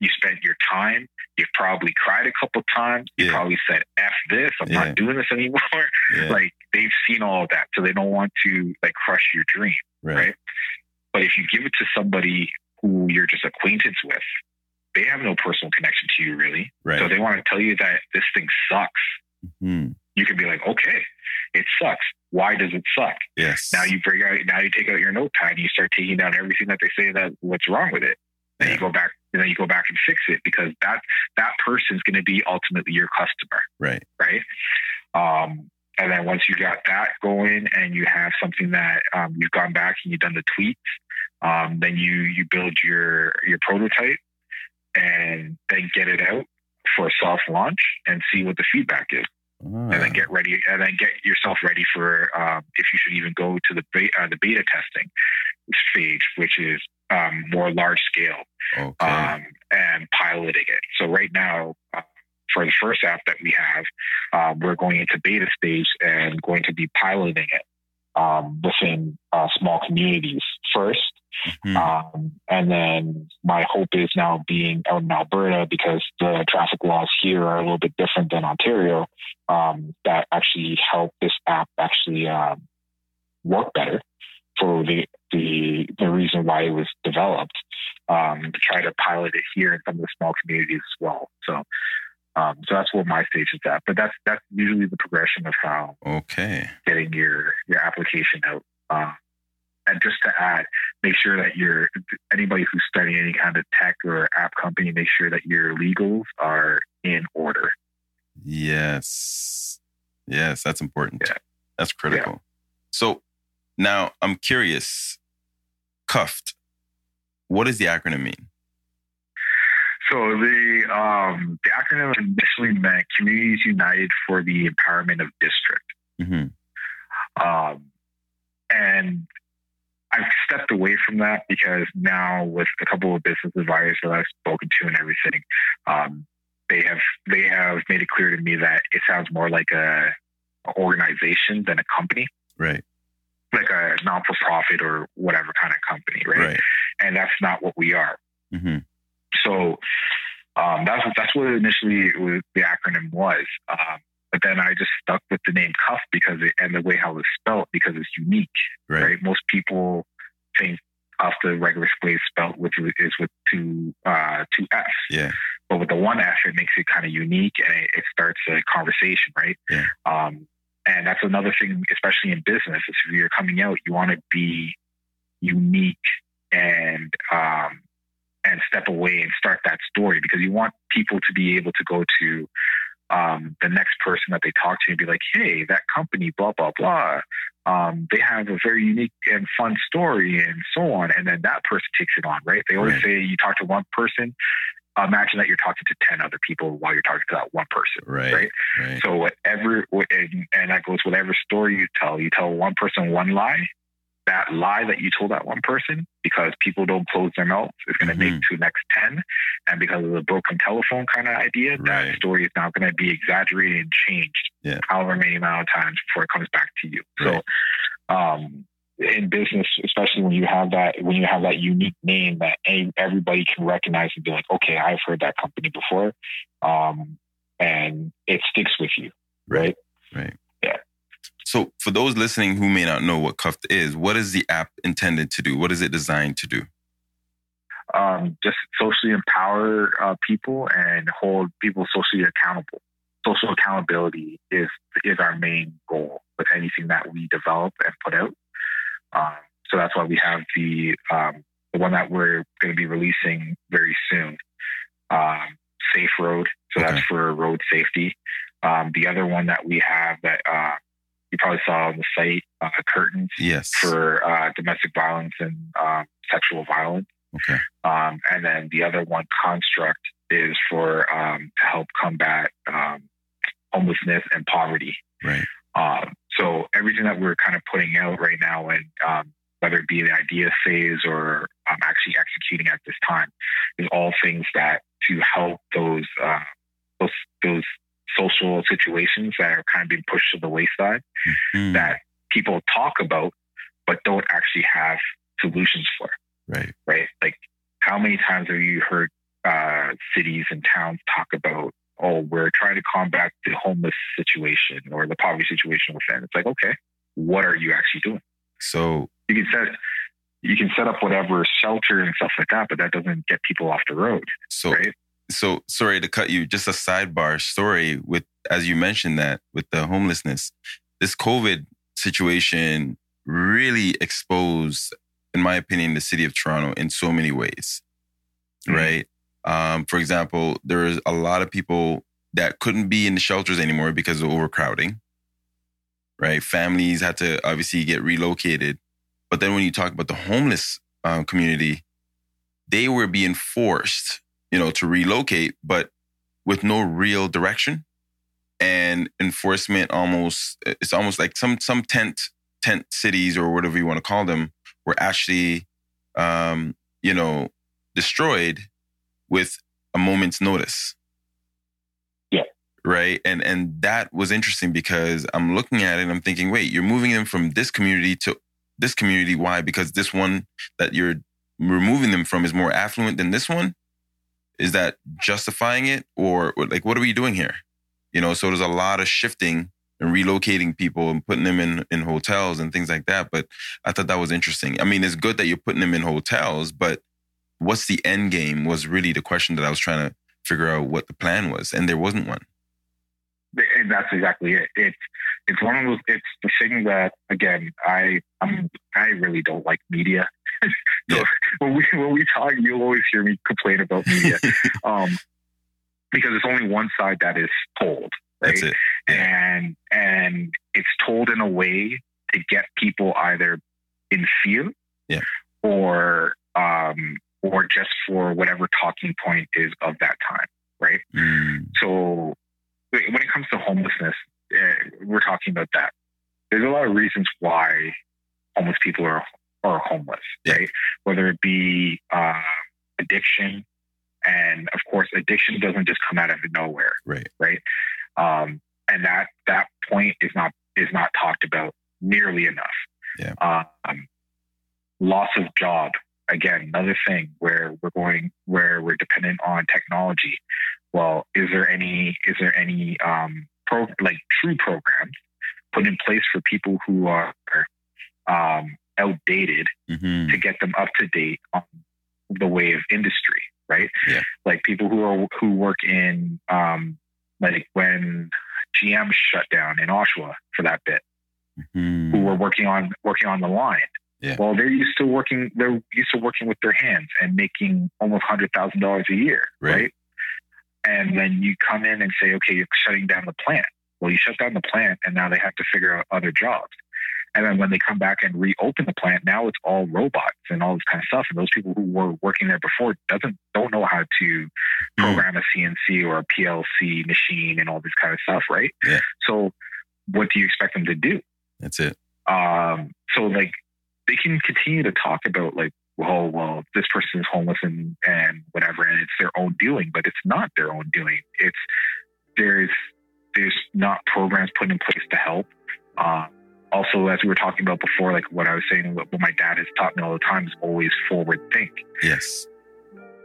S2: you spent your time. You've probably cried a couple times. You
S1: Yeah.
S2: probably said "f this," I'm
S1: Yeah.
S2: not doing this anymore.
S1: Yeah.
S2: like they've seen all of that, so they don't want to like crush your dream.
S1: right.
S2: right? But if you give it to somebody who you're just acquaintance with, they have no personal connection to you really.
S1: Right.
S2: So they want to tell you that this thing sucks.
S1: Mhm.
S2: You can be like, okay, it sucks. Why does it suck?
S1: Yes.
S2: Now you bring out, now you take out your notepad and you start taking down everything that they say that what's wrong with it. Then
S1: Yeah.
S2: you go back, and then you go back and fix it because that that person's going to be ultimately your customer,
S1: Right.
S2: right? Um, and then once you got that going and you have something that um, you've gone back and you've done the tweaks, um, then you you build your your prototype and then get it out for a soft launch and see what the feedback is and then
S1: Ah.
S2: get ready and then get yourself ready for um, if you should even go to the beta, uh, the beta testing stage, which is um, more large scale
S1: Okay.
S2: um, and piloting it. So right now, uh, for the first app that we have, um, we're going into beta stage and going to be piloting it um, within uh, small communities first.
S1: Mhm.
S2: Um, and then my hope is now being out in Alberta because the traffic laws here are a little bit different than Ontario. Um, that actually help this app actually um, work better for the, the the reason why it was developed. Um, to try to pilot it here in some of the small communities as well. So. Um, so that's where my stage is at, but that's that's usually the progression of how
S1: okay.
S2: getting your your application out. Um, and just to add, make sure that you're anybody who's starting any kind of tech or app company, make sure that your legals are in order.
S1: Yes. Yes, that's important.
S2: Yeah.
S1: That's critical. So now I'm curious. Cuffed. What does the acronym mean?
S2: So the um, the acronym initially meant Communities United for the Empowerment of District.
S1: hmm
S2: Um, and I've stepped away from that because now with a couple of business advisors that I've spoken to and everything, um, they have they have made it clear to me that it sounds more like a, a organization than a company,
S1: Right.
S2: like a non for profit or whatever kind of company, right?
S1: Right.
S2: And that's not what we are.
S1: hmm
S2: So um, that's that's what initially was, the acronym was. Um, but then I just stuck with the name Cuff because it, and the way how it's spelled because it's unique,
S1: Right.
S2: right? Most people think Cuff the regular way it's spelled with is with two uh, two F's,
S1: Yeah.
S2: but with the one F it makes it kind of unique and it, it starts a conversation, right?
S1: Yeah.
S2: Um, and that's another thing, especially in business, is if you're coming out, you want to be unique and um, and step away and start that story because you want people to be able to go to um, the next person that they talk to and be like, hey, that company, blah, blah, blah. Um, they have a very unique and fun story and so on. And then that person takes it on, right? They always
S1: Right.
S2: say you talk to one person, imagine that you're talking to 10 other people while you're talking to that one person.
S1: Right.
S2: Right.
S1: Right.
S2: So whatever, and, and that goes whatever story you tell, you tell one person one lie, that lie that you told that one person, because people don't close their mouths, is going to make
S1: Mhm.
S2: to next 10. And because of the broken telephone kind of idea,
S1: Right.
S2: that story is now going to be exaggerated and changed
S1: Yeah.
S2: however many amount of times before it comes back to you. So, um, in business, especially when you have that, when you have that unique name that everybody can recognize and be like, okay, I've heard that company before. Um, and it sticks with you. Right.
S1: Right. So, for those listening who may not know what Cuffed is, what is the app intended to do? What is it designed to do?
S2: um, just socially empower uh, people and hold people socially accountable. Social accountability is is our main goal with anything that we develop and put out. Um, so that's why we have the um, the one that we're going to be releasing very soon, um, Safe Road. So
S1: Okay.
S2: that's for road safety. Um, the other one that we have that uh, you probably saw on the site, uh, Curtains
S1: Yes.
S2: for uh, domestic violence and um, sexual violence.
S1: okay.
S2: Um, and then the other one, construct, is for um, to help combat um, homelessness and poverty.
S1: Right.
S2: Um, so everything that we're kind of putting out right now, and um, whether it be the idea phase or um, actually executing at this time, is all things that to help those uh, those those social situations that are kind of being pushed to the wayside
S1: Hmm.
S2: that people talk about but don't actually have solutions for
S1: Right.
S2: right? Like, how many times have you heard uh, cities and towns talk about, oh, we're trying to combat the homeless situation or the poverty situation within? It's like, okay, what are you actually doing?
S1: So,
S2: You can set you can set up whatever shelter and stuff like that, but that doesn't get people off the road,
S1: so,
S2: right?
S1: So sorry to cut you. Just a sidebar story with, as you mentioned that with the homelessness, this COVID situation really exposed, in my opinion, the city of Toronto in so many ways.
S2: Mhm.
S1: Right. Um, for example, there is a lot of people that couldn't be in the shelters anymore because of overcrowding. Right. Families had to obviously get relocated. But then when you talk about the homeless um, community, they were being forced, you know, to relocate, but with no real direction and enforcement. Almost, it's almost like some some tent tent cities or whatever you want to call them were actually, um, you know, destroyed with a moment's notice.
S2: Yeah.
S1: Right. And and that was interesting because I'm looking at it and I'm thinking, wait, you're moving them from this community to this community. Why? Because this one that you're removing them from is more affluent than this one? Is that justifying it? Or like what are we doing here? You know, so there's a lot of shifting and relocating people and putting them in, in hotels and things like that. But I thought that was interesting. I mean, it's good that you're putting them in hotels, but what's the end game was really the question that I was trying to figure out what the plan was. And there wasn't one.
S2: And that's exactly it. It's it's one of those. It's the thing that again, I I'm, I really don't like media. So
S1: Yeah.
S2: when we when we talk, you'll always hear me complain about media, um, because it's only one side that is told, right?
S1: That's it.
S2: and and it's told in a way to get people either in fear
S1: Yeah.
S2: or um or just for whatever talking point is of that time right
S1: Mm,
S2: so when it comes to homelessness uh, we're talking about that there's a lot of reasons why homeless people are are homeless
S1: Yeah.
S2: right whether it be uh, addiction and of course addiction doesn't just come out of nowhere
S1: right.
S2: right? Um, and that that point is not is not talked about nearly enough.
S1: Yeah.
S2: Um, loss of job again, another thing where we're going where we're dependent on technology. Well, is there any is there any um, pro like true programs put in place for people who are um, outdated
S1: hmm
S2: to get them up to date on the way of industry, right?
S1: Yeah.
S2: Like people who are who work in um like when GM shut down in Oshawa for that bit,
S1: hmm
S2: who were working on working on the line.
S1: Yeah.
S2: Well, they're used to working. They're used to working with their hands and making almost hundred thousand dollars a year,
S1: Right.
S2: right? and then you come in and say, okay, you're shutting down the plant. Well, you shut down the plant, and now they have to figure out other jobs. And then when they come back and reopen the plant, now it's all robots and all this kind of stuff. And those people who were working there before doesn't don't know how to program a CNC or a PLC machine and all this kind of stuff, right?
S1: Yeah.
S2: So what do you expect them to do?
S1: That's it.
S2: Um, so like they can continue to talk about like, well, well, this person is homeless and and whatever, and it's their own doing, but it's not their own doing. It's there's there's not programs put in place to help. Uh, also, as we were talking about before, like what I was saying, what, what my dad has taught me all the time is always forward think.
S1: Yes.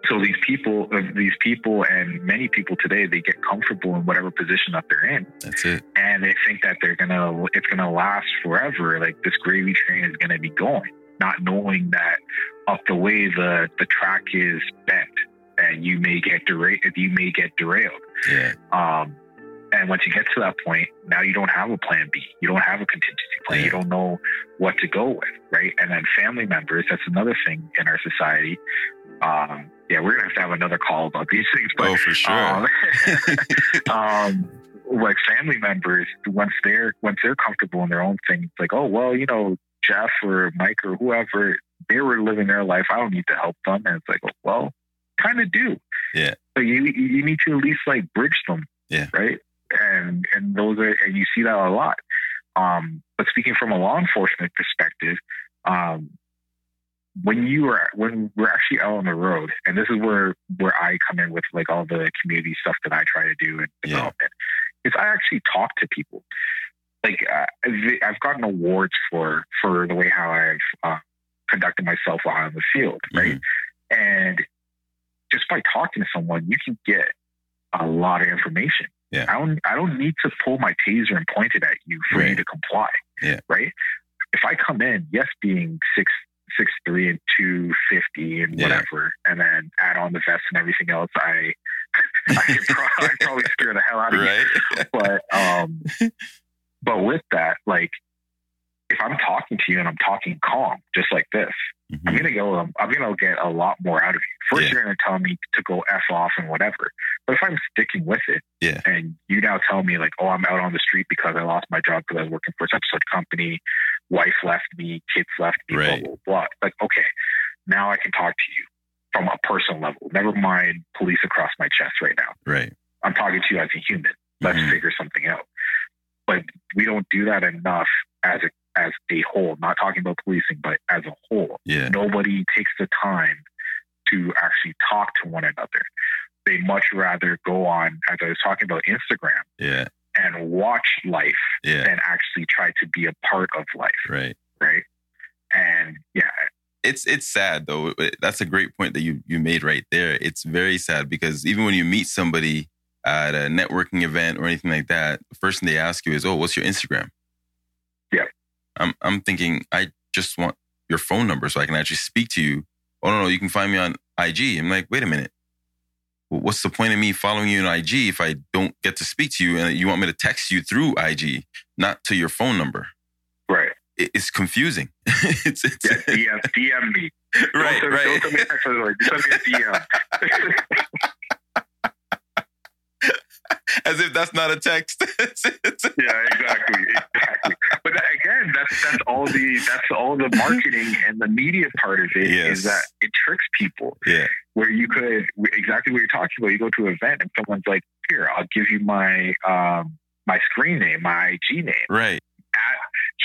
S2: So these people, uh, these people, and many people today, they get comfortable in whatever position that they're in,
S1: That's it.
S2: and they think that they're gonna, it's gonna last forever. Like this gravy train is gonna be going, not knowing that up the way the the track is bent, and you may get derailed. You may get derailed.
S1: Yeah.
S2: Um, and once you get to that point, now you don't have a plan B. You don't have a contingency plan.
S1: Yeah.
S2: You don't know what to go with, right? And then family members, that's another thing in our society. Um, yeah, we're going to have to have another call about these things. But
S1: oh, for sure.
S2: um, um, like family members, once they're once they're comfortable in their own thing, it's like, oh well, you know, Jeff or Mike or whoever, they were living their life. I don't need to help them. And it's like, well, kind of do.
S1: Yeah.
S2: So you you need to at least like bridge them.
S1: Yeah.
S2: Right. And and those are and you see that a lot. Um, but speaking from a law enforcement perspective, um, when you are when we're actually out on the road, and this is where where I come in with like all the community stuff that I try to do and
S1: Yeah.
S2: development, is I actually talk to people. Like uh, I've gotten awards for for the way how I've uh, conducted myself while on the field, right?
S1: Mhm.
S2: And just by talking to someone, you can get a lot of information.
S1: Yeah.
S2: I don't I don't need to pull my taser and point it at you for you to comply.
S1: Yeah.
S2: Right. If I come in, yes, being six six three and two fifty and
S1: Yeah.
S2: whatever, and then add on the vest and everything else, I I could probably scare the hell out of you but um but with that like if i'm talking to you and i'm talking calm just like this i'm
S1: Mhm.
S2: gonna go um, i'm gonna get a lot more out of you first
S1: Yeah.
S2: you're gonna tell me to go f off and whatever but if i'm sticking with it
S1: Yeah.
S2: and you now tell me like oh i'm out on the street because i lost my job because i was working for such such company wife left me kids left me
S1: Right.
S2: blah blah blah like okay now i can talk to you from a personal level never mind police across my chest right now
S1: Right.
S2: i'm talking to you as a human let's
S1: Mhm.
S2: figure something out. But we don't do that enough as a as a whole. Not talking about policing, but as a whole.
S1: Yeah.
S2: Nobody takes the time to actually talk to one another. They much rather go on, as I was talking about Instagram,
S1: Yeah.
S2: and watch life
S1: Yeah.
S2: than actually try to be a part of life,
S1: Right.
S2: right? And yeah,
S1: It's it's sad though. That's a great point that you you made right there. It's very sad because even when you meet somebody at a networking event or anything like that, the first thing they ask you is, "Oh, what's your Instagram?" I'm I'm thinking I just want your phone number so I can actually speak to you. Oh no, no, you can find me on IG. I'm like, wait a minute. What's the point of me following you on IG if I don't get to speak to you and you want me to text you through IG, not to your phone number?
S2: right.
S1: It- It's confusing. it's, it's
S2: Yeah, DM, DM me.
S1: right,
S2: don't,
S1: right.
S2: Don't send me a text message. Send me a DM.
S1: As if that's not a text.
S2: Yeah, exactly, exactly. But again, that's that's all the that's all the marketing and the media part of it is
S1: Yes.
S2: that it tricks people.
S1: yeah,
S2: Where you could exactly what you're talking about. You go to an event and someone's like, "Here, I'll give you my um my screen name, my IG name.
S1: right,
S2: At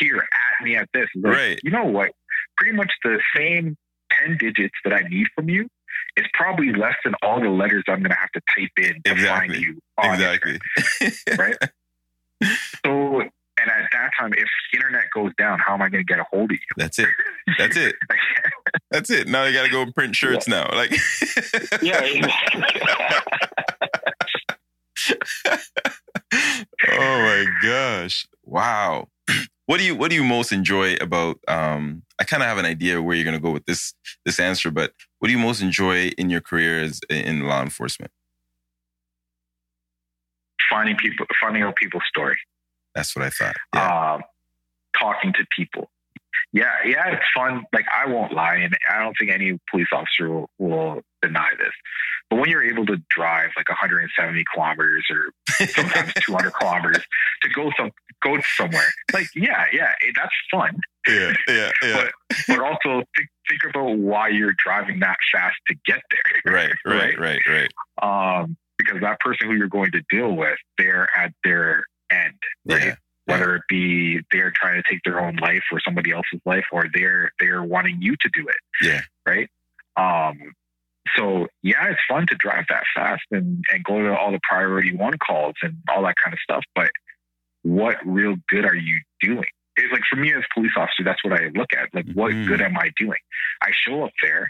S2: here, at me at this." Like,
S1: Right.
S2: You know what? Pretty much the same ten digits that I need from you. Is probably less than all the letters I'm going to have to type in to
S1: Exactly.
S2: find you. On
S1: exactly.
S2: Right? So, and at that time, if internet goes down, how am I going to get a hold of you?
S1: That's it. That's it. That's it. Now you got to go print shirts now. Like,
S2: yeah.
S1: oh my gosh! Wow. What do you What do you most enjoy about? Um, I kind of have an idea where you're going to go with this this answer, but what do you most enjoy in your career as in law enforcement?
S2: finding people, finding out people's story.
S1: That's what I thought. Yeah.
S2: um, talking to people. Yeah, yeah, it's fun. Like I won't lie, and I don't think any police officer will, will deny this. But when you're able to drive like 170 kilometers or sometimes 200 kilometers to go some go somewhere, like yeah, yeah, that's fun.
S1: Yeah, yeah, yeah.
S2: But, but also think, think about why you're driving that fast to get there.
S1: Right, right, right, right.
S2: right. Um, because that person who you're going to deal with, they're at their end, right? Yeah whether it be they're trying to take their own life or somebody else's life or they're they're wanting you to do it
S1: yeah
S2: right um so yeah it's fun to drive that fast and and go to all the priority one calls and all that kind of stuff but what real good are you doing it's like for me as a police officer that's what i look at like what mm-hmm. good am i doing i show up there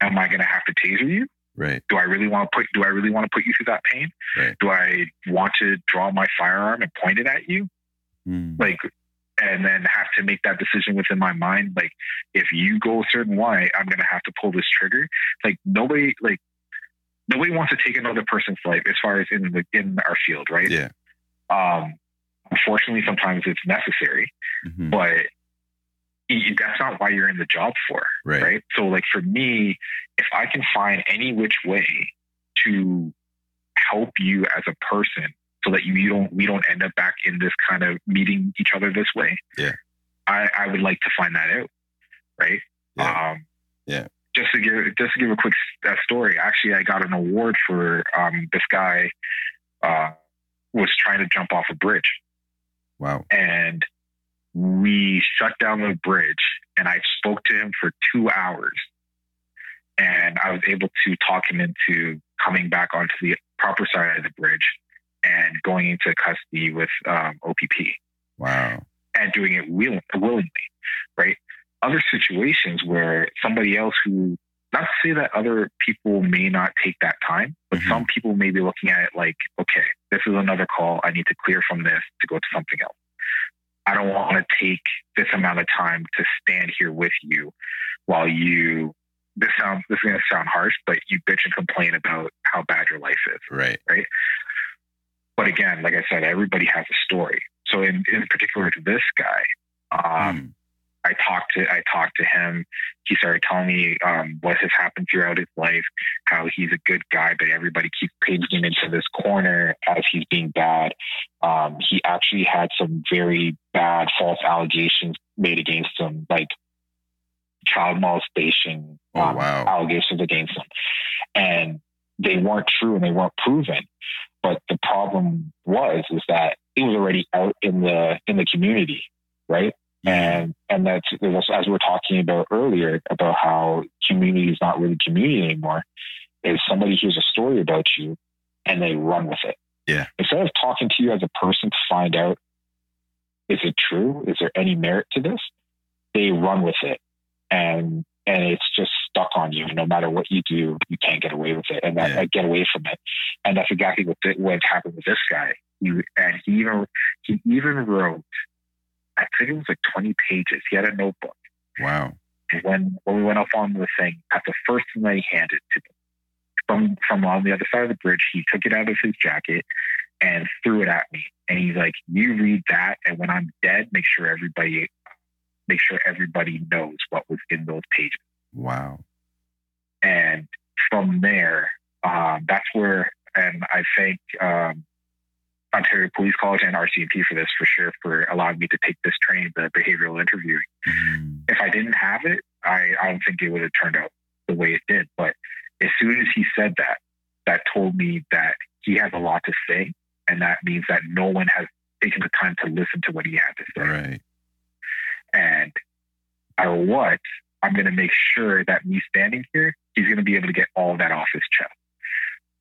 S2: am i going to have to taser you
S1: Right.
S2: Do I really want to put do I really want to put you through that pain?
S1: Right.
S2: Do I want to draw my firearm and point it at you?
S1: mm.
S2: like and then have to make that decision within my mind like if you go a certain way i'm gonna have to pull this trigger like nobody like nobody wants to take another person's life as far as in the in our field right
S1: yeah
S2: um unfortunately sometimes it's necessary
S1: mm-hmm.
S2: but that's not why you're in the job for
S1: right.
S2: right so like for me if i can find any which way to help you as a person so that you, you don't we don't end up back in this kind of meeting each other this way.
S1: Yeah.
S2: I, I would like to find that out. Right.
S1: Yeah.
S2: Um,
S1: yeah.
S2: Just to give just to give a quick uh, story. Actually, I got an award for um, this guy uh, was trying to jump off a bridge.
S1: Wow.
S2: And we shut down the bridge, and I spoke to him for two hours, and I was able to talk him into coming back onto the proper side of the bridge and going into custody with um, OPP.
S1: Wow.
S2: And doing it will- willingly, right? Other situations where somebody else who, not to say that other people may not take that time, but
S1: Mhm.
S2: some people may be looking at it like, okay, this is another call. I need to clear from this to go to something else. I don't want to take this amount of time to stand here with you while you this sounds this is going to sound harsh, but you bitch and complain about how bad your life is.
S1: Right. Right.
S2: But again, like I said, everybody has a story. So in, in particular to this guy, um,
S1: Mm.
S2: I talked to I talked to him. He started telling me um, what has happened throughout his life, how he's a good guy, but everybody keeps painting him into this corner as he's being bad. Um, he actually had some very bad false allegations made against him, like child molestation
S1: Oh,
S2: um,
S1: wow.
S2: allegations against him, and they weren't true and they weren't proven. But the problem was is that it was already out in the in the community, right? Mm-hmm. And and that's as we're talking about earlier about how community is not really community anymore. Is somebody hears a story about you and they run with it.
S1: Yeah.
S2: Instead of talking to you as a person to find out is it true? Is there any merit to this? They run with it, and and it's just stuck on you. No matter what you do, you can't get away with it, and that,
S1: Yeah.
S2: uh, get away from it. And that's exactly what th- what happened with this guy. He, and he even he even wrote, I think it was like twenty pages. He had a notebook.
S1: Wow.
S2: And when when we went up on the thing, at the first thing that he handed to me. From from on the other side of the bridge, he took it out of his jacket and threw it at me. And he's like, "You read that, and when I'm dead, make sure everybody make sure everybody knows what was in those pages."
S1: Wow.
S2: And from there, um, that's where, and I thank um, Ontario Police College and RCMP for this for sure for allowing me to take this training, the behavioral interviewing
S1: Mm.
S2: if I didn't have it, I, I don't think it would have turned out the way it did. But as soon as he said that, that told me that he has a lot to say. And that means that no one has taken the time to listen to what he had to say.
S1: Right.
S2: And matter what, I'm going to make sure that me standing here, he's going to be able to get all of that off his chest.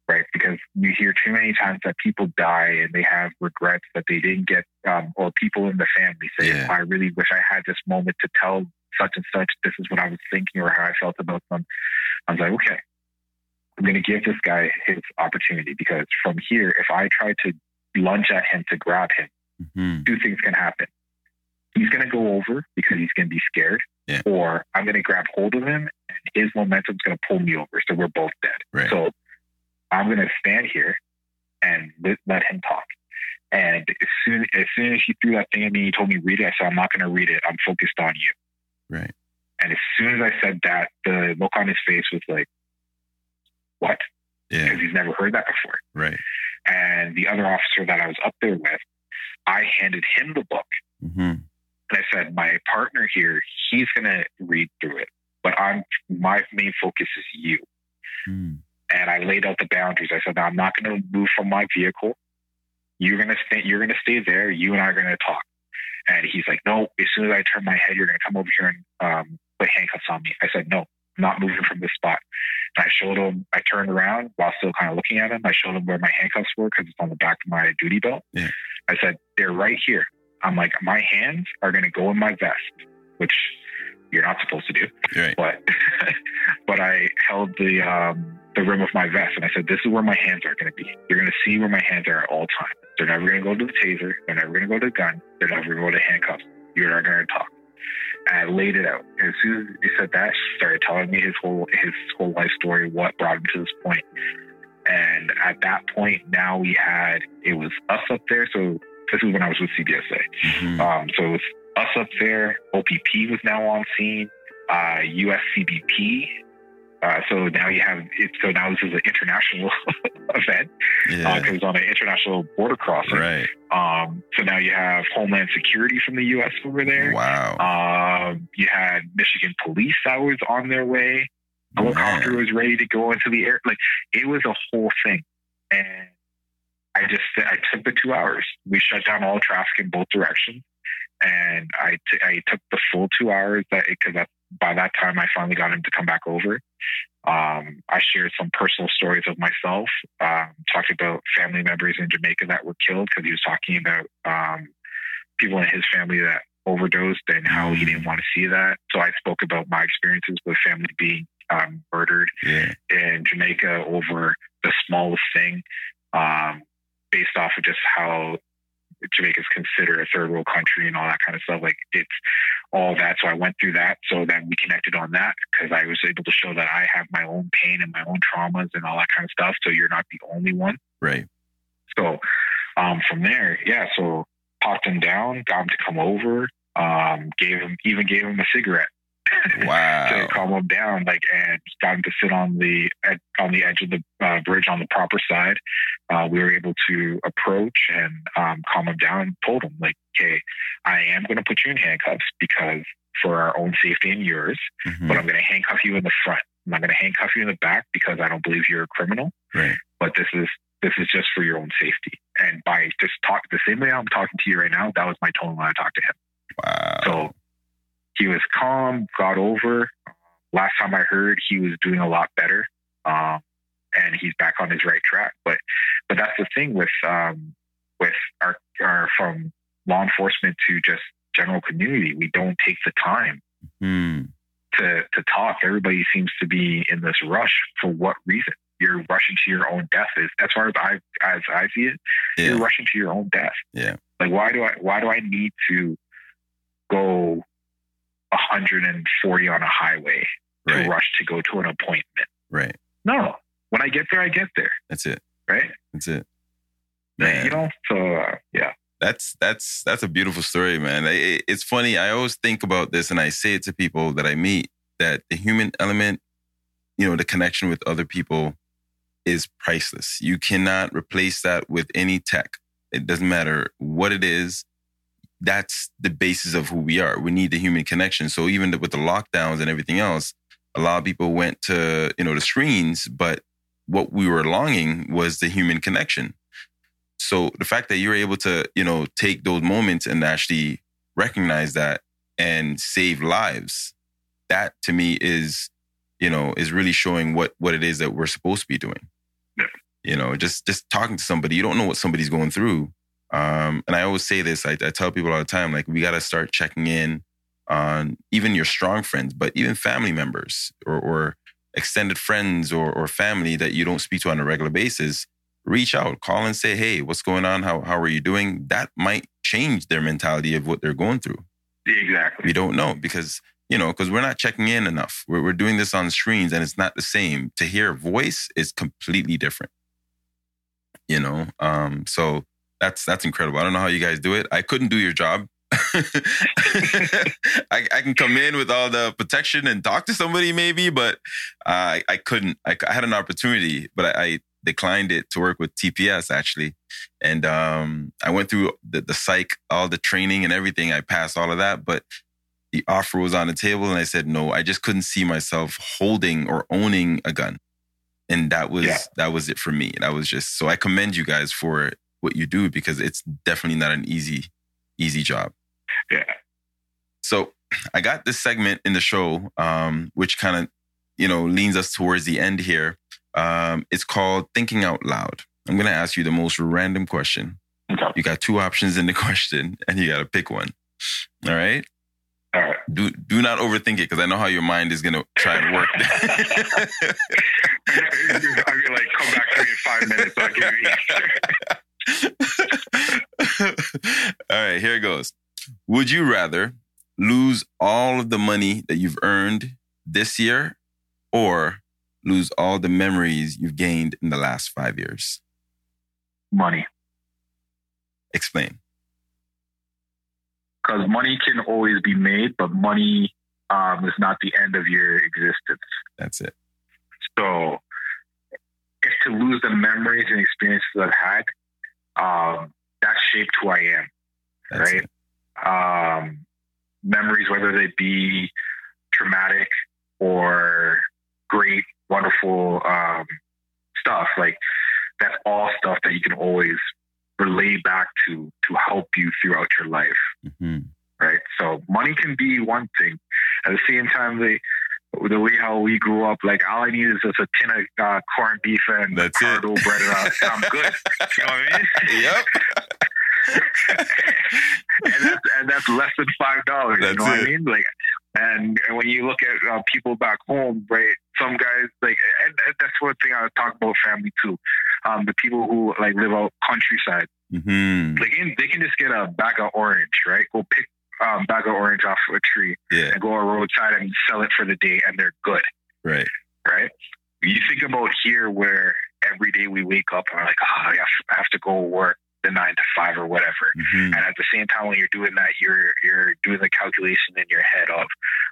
S2: Right? Because you hear too many times that people die and they have regrets that they didn't get, um, or people in the family say,
S1: Yeah.
S2: I really wish I had this moment to tell such and such, this is what I was thinking or how I felt about them. I was like, okay, I'm going to give this guy his opportunity because from here, if I try to lunge at him to grab him,
S1: Mhm.
S2: two things can happen. He's going to go over because he's going to be scared,
S1: Yeah.
S2: or I'm going to grab hold of him and his momentum's going to pull me over. So we're both dead.
S1: Right.
S2: So I'm going to stand here and let, let him talk. And as soon as soon as he threw that thing at me, he told me read it. I said I'm not going to read it. I'm focused on you.
S1: Right.
S2: And as soon as I said that, the look on his face was like, "What?"
S1: Yeah.
S2: Because he's never heard that before.
S1: Right.
S2: And the other officer that I was up there with, I handed him the book.
S1: Mm-hmm.
S2: I said, my partner here, he's going to read through it, but I'm my main focus is you.
S1: Mm.
S2: And I laid out the boundaries. I said, I'm not going to move from my vehicle. You're going to stay. You're going to stay there. You and I are going to talk. And he's like, No. As soon as I turn my head, you're going to come over here and um, put handcuffs on me. I said, No, I'm not moving from this spot. And I showed him. I turned around while still kind of looking at him. I showed him where my handcuffs were because it's on the back of my duty belt.
S1: Yeah.
S2: I said, They're right here. I'm like, my hands are going to go in my vest, which you're not supposed to do.
S1: Right.
S2: But but I held the um, the rim of my vest and I said, "This is where my hands are going to be. You're going to see where my hands are at all times. They're never going to go to the taser. They're never going to go to the gun. They're never going to go to handcuffs. You're not going to talk." And I laid it out. And as soon as he said that, he started telling me his whole his whole life story, what brought him to this point. And at that point, now we had it was us up there. So this is when I was with CBSA.
S1: Mhm.
S2: Um, so it was us up there. OPP was now on scene. Uh, USCBP. Uh, so now you have it. So now this is an international event because
S1: Yeah.
S2: it's on an international border crossing.
S1: Right.
S2: Um, so now you have Homeland Security from the U.S. over there.
S1: Wow.
S2: Um, you had Michigan Police that was on their way. Helicopter was ready to go into the air. Like it was a whole thing, and I just I took the two hours. We shut down all traffic in both directions, and I t- I took the full two hours that because by that time I finally got him to come back over. Um, I shared some personal stories of myself. Um, talked about family members in Jamaica that were killed because he was talking about um, people in his family that overdosed and how he didn't want to see that. So I spoke about my experiences with family being um, murdered
S1: Yeah.
S2: in Jamaica over the smallest thing, um, based off of just how Jamaica's considered a third world country and all that kind of stuff. Like it's all that. So I went through that. So then we connected on that because I was able to show that I have my own pain and my own traumas and all that kind of stuff. So you're not the only one.
S1: Right.
S2: So um, from there, yeah. So popped him down, got him to come over, um, gave him even gave him a cigarette
S1: Wow.
S2: to calm him down, like, and got him to sit on the ed- on the edge of the uh, bridge on the proper side. Uh, we were able to approach and um, calm him down. and Told him, like, okay, I am going to put you in handcuffs because for our own safety and yours,
S1: Mhm.
S2: but I'm going to handcuff you in the front. I'm not going to handcuff you in the back because I don't believe you're a criminal.
S1: Right.
S2: But this is this is just for your own safety. And by just talk the same way I'm talking to you right now, that was my tone when I talked to him.
S1: Wow.
S2: So he was calm, got over. Last time I heard, he was doing a lot better, um, and he's back on his right track. But but that's the thing with um, with our, our from law enforcement to just general community, we don't take the time
S1: Hmm.
S2: to to talk. Everybody seems to be in this rush for what reason? You're rushing to your own death. Is as far as I as I see it, you're rushing to your own death.
S1: Yeah.
S2: Like why do I why do I need to go 140 on a highway to
S1: Right.
S2: rush to go to an appointment?
S1: Right.
S2: No. When I get there, I get there.
S1: That's it.
S2: Right.
S1: That's it.
S2: You
S1: Man.
S2: know. So uh, yeah.
S1: That's that's that's a beautiful story, man. It- it's funny. I always think about this, and I say it to people that I meet that the human element, you know, the connection with other people, is priceless. You cannot replace that with any tech. It doesn't matter what it is. That's the basis of who we are. We need the human connection. So even with the lockdowns and everything else, a lot of people went to you know the screens, but what we were longing was the human connection. So the fact that you're able to, you know, take those moments and actually recognize that and save lives, that to me is, you know, is really showing what what it is that we're supposed to be doing.
S2: Yeah.
S1: You know, just just talking to somebody, you don't know what somebody's going through. Um, and I always say this, I, I tell people all the time, like we got to start checking in on even your strong friends, but even family members or, or extended friends or, or family that you don't speak to on a regular basis reach out, call and say, hey, what's going on? How, how are you doing? That might change their mentality of what they're going through.
S2: Exactly.
S1: We don't know because, you know, because we're not checking in enough. We're, we're doing this on screens and it's not the same. To hear a voice is completely different, you know? Um, so that's, that's incredible. I don't know how you guys do it. I couldn't do your job. I, I can come in with all the protection and talk to somebody maybe, but uh, I, I couldn't. I, I had an opportunity, but I, I declined it to work with TPS actually. And um, I went through the, the psych, all the training and everything. I passed all of that, but the offer was on the table and I said no. I just couldn't see myself holding or owning a gun. And that was yeah. that was it for me. That was just so I commend you guys for what you do because it's definitely not an easy easy job.
S2: Yeah.
S1: So I got this segment in the show, um, which kind of, you know, leans us towards the end here. Um, it's called Thinking Out Loud. I'm going to ask you the most random question. Okay. You got two options in the question, and you got to pick one. All right.
S2: All right.
S1: Do do not overthink it because I know how your mind is going to try and work.
S2: I'm like, come back to me in five minutes. I'll give
S1: you. All right, here it goes. Would you rather lose all of the money that you've earned this year or lose all the memories you've gained in the last five years?
S2: Money.
S1: Explain.
S2: Because money can always be made, but money um, is not the end of your existence.
S1: That's it.
S2: So, if to lose the memories and experiences I've had, um, that shaped who I am, That's right? Um, memories, whether they be traumatic or great, wonderful um, stuff. Like that's all stuff that you can always relay back to to help you throughout your life. Mm-hmm. Right. So money can be one thing. At the same time, they the way how we grew up, like all I need is just a tin of uh, corned beef and
S1: That's
S2: hardo bread, and I'm good. You know what I
S1: mean? Yep.
S2: and, that's, and that's less than five dollars. You know it. what I mean? Like, and, and when you look at uh, people back home, right? Some guys like, and, and that's one thing I talk about family too. Um, the people who like live out countryside,
S1: mm-hmm.
S2: can they can just get a bag of orange, right? Go pick um, bag of orange off a tree
S1: yeah.
S2: and go a roadside and sell it for the day, and they're good.
S1: Right.
S2: Right. You think about here where every day we wake up and we're like, oh, I have, I have to go work the nine to five or whatever. Mm-hmm. And at the same time, when you're doing that, you're you're doing the calculation in your head of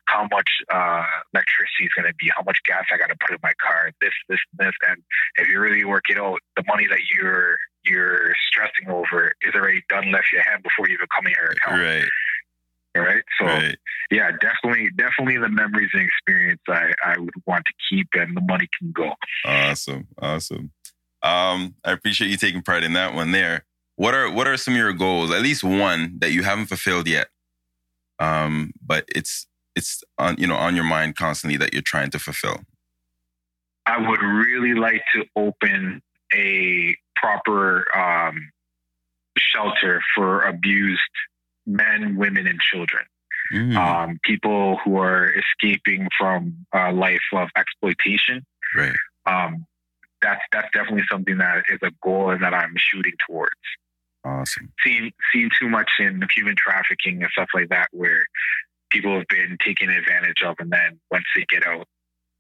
S2: how much uh, electricity is going to be, how much gas I got to put in my car, this, this, this. And if you really work it out, the money that you're you're stressing over is already done, left your hand before you even come in your account.
S1: Right.
S2: Right. So right. yeah, definitely, definitely the memories and experience I, I would want to keep and the money can go.
S1: Awesome. Awesome. Um, I appreciate you taking part in that one there. What are what are some of your goals? At least one that you haven't fulfilled yet. Um, but it's it's on you know on your mind constantly that you're trying to fulfill.
S2: I would really like to open a proper um, shelter for abused men, women, and children. Mm. Um, people who are escaping from a life of exploitation.
S1: Right.
S2: Um, that's that's definitely something that is a goal and that I'm shooting towards.
S1: Awesome.
S2: Seen seen too much in human trafficking and stuff like that, where people have been taken advantage of, and then once they get out,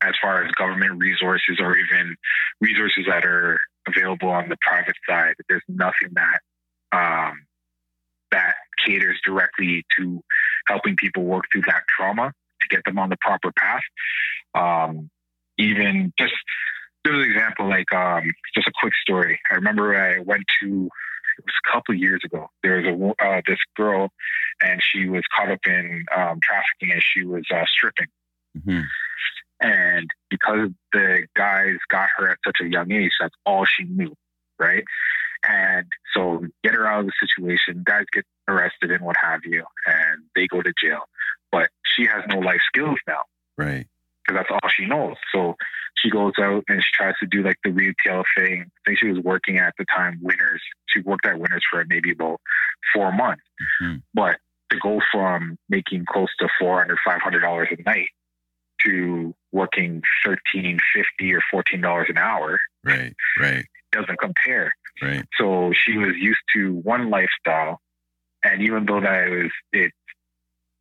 S2: as far as government resources or even resources that are available on the private side, there's nothing that um, that caters directly to helping people work through that trauma to get them on the proper path. Um, even just just an example, like um, just a quick story. I remember I went to it was a couple of years ago. There was a uh, this girl, and she was caught up in um, trafficking, and she was uh, stripping. Mm-hmm. And because the guys got her at such a young age, that's all she knew, right? And so get her out of the situation. Guys get arrested and what have you, and they go to jail. But she has no life skills now,
S1: right?
S2: Because that's all she knows. So she goes out and she tries to do like the retail thing. I think she was working at the time Winners. She worked at Winners for maybe about four months. Mm-hmm. But to go from making close to four hundred, five hundred dollars a night to working thirteen fifty or fourteen dollars an hour,
S1: right, right,
S2: doesn't compare.
S1: Right.
S2: So she was used to one lifestyle, and even though that it was it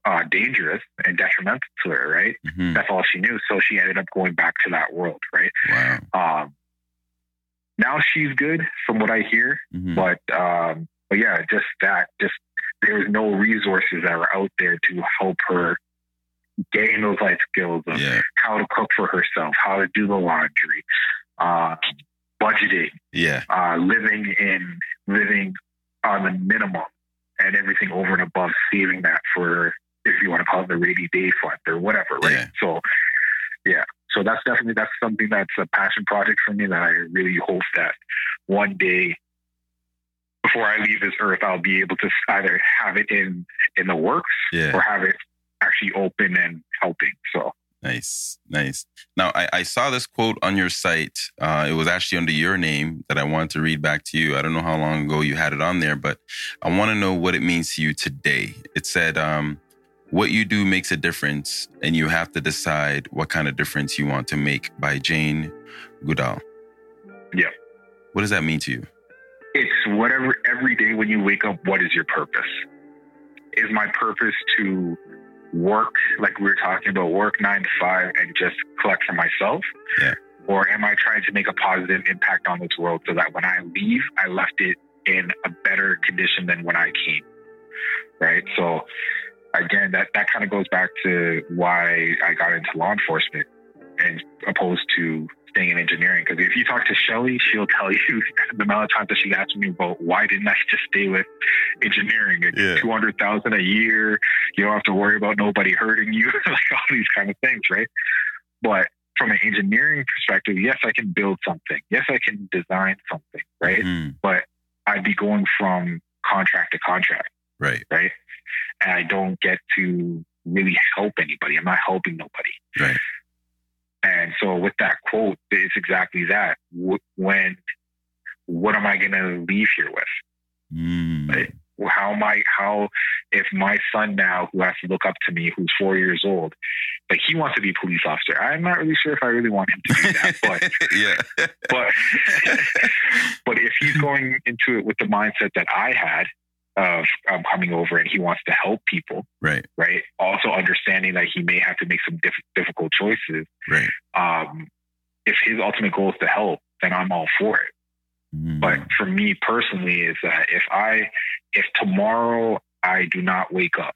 S2: uh, dangerous and detrimental to her, right? Mm-hmm. That's all she knew. So she ended up going back to that world, right?
S1: Wow.
S2: Um, now she's good from what I hear, mm-hmm. but um, but yeah, just that, just there was no resources that were out there to help her gain those life skills of
S1: yeah.
S2: how to cook for herself, how to do the laundry, uh, budgeting,
S1: Yeah.
S2: uh, living in living on the minimum, and everything over and above saving that for if you want to call it the rainy day fund or whatever, right?
S1: Yeah.
S2: So, yeah. So that's definitely that's something that's a passion project for me that I really hope that one day before I leave this earth, I'll be able to either have it in in the works
S1: Yeah.
S2: or have it actually open and helping. So
S1: Nice, nice. Now, I, I saw this quote on your site. Uh, it was actually under your name that I wanted to read back to you. I don't know how long ago you had it on there, but I want to know what it means to you today. It said, um, What you do makes a difference, and you have to decide what kind of difference you want to make by Jane Goodall.
S2: Yeah.
S1: What does that mean to you?
S2: it's whatever every day when you wake up, what is your purpose? Is my purpose to work like we were talking about, work nine to five and just collect for myself?
S1: Yeah.
S2: Or am I trying to make a positive impact on this world so that when I leave, I left it in a better condition than when I came? Right. So again, that, that kind of goes back to why I got into law enforcement and opposed to staying in engineering. Because if you talk to Shelly, she'll tell you the amount of times that she asked me about why didn't I just stay with engineering? It's
S1: Yeah.
S2: two hundred thousand a year. You don't have to worry about nobody hurting you, like all these kind of things, right? But from an engineering perspective, yes, I can build something. Yes, I can design something, right?
S1: Mm,
S2: But I'd be going from contract to contract
S1: right,
S2: right? And I don't get to really help anybody. I'm not helping nobody.
S1: Right.
S2: And so with that quote, it's exactly that. When, what am I going to leave here with?
S1: Mm.
S2: How am I, how, if my son now who has to look up to me, who's four years old, like he wants to be a police officer. I'm not really sure if I really want him to do that, but
S1: yeah,
S2: but but if he's going into it with the mindset that I had of um, coming over and he wants to help people,
S1: right,
S2: right? Also understanding that he may have to make some diff- difficult choices.
S1: right.
S2: Um, if his ultimate goal is to help, then I'm all for it.
S1: Mm,
S2: But for me personally, is that if I, if tomorrow I do not wake up,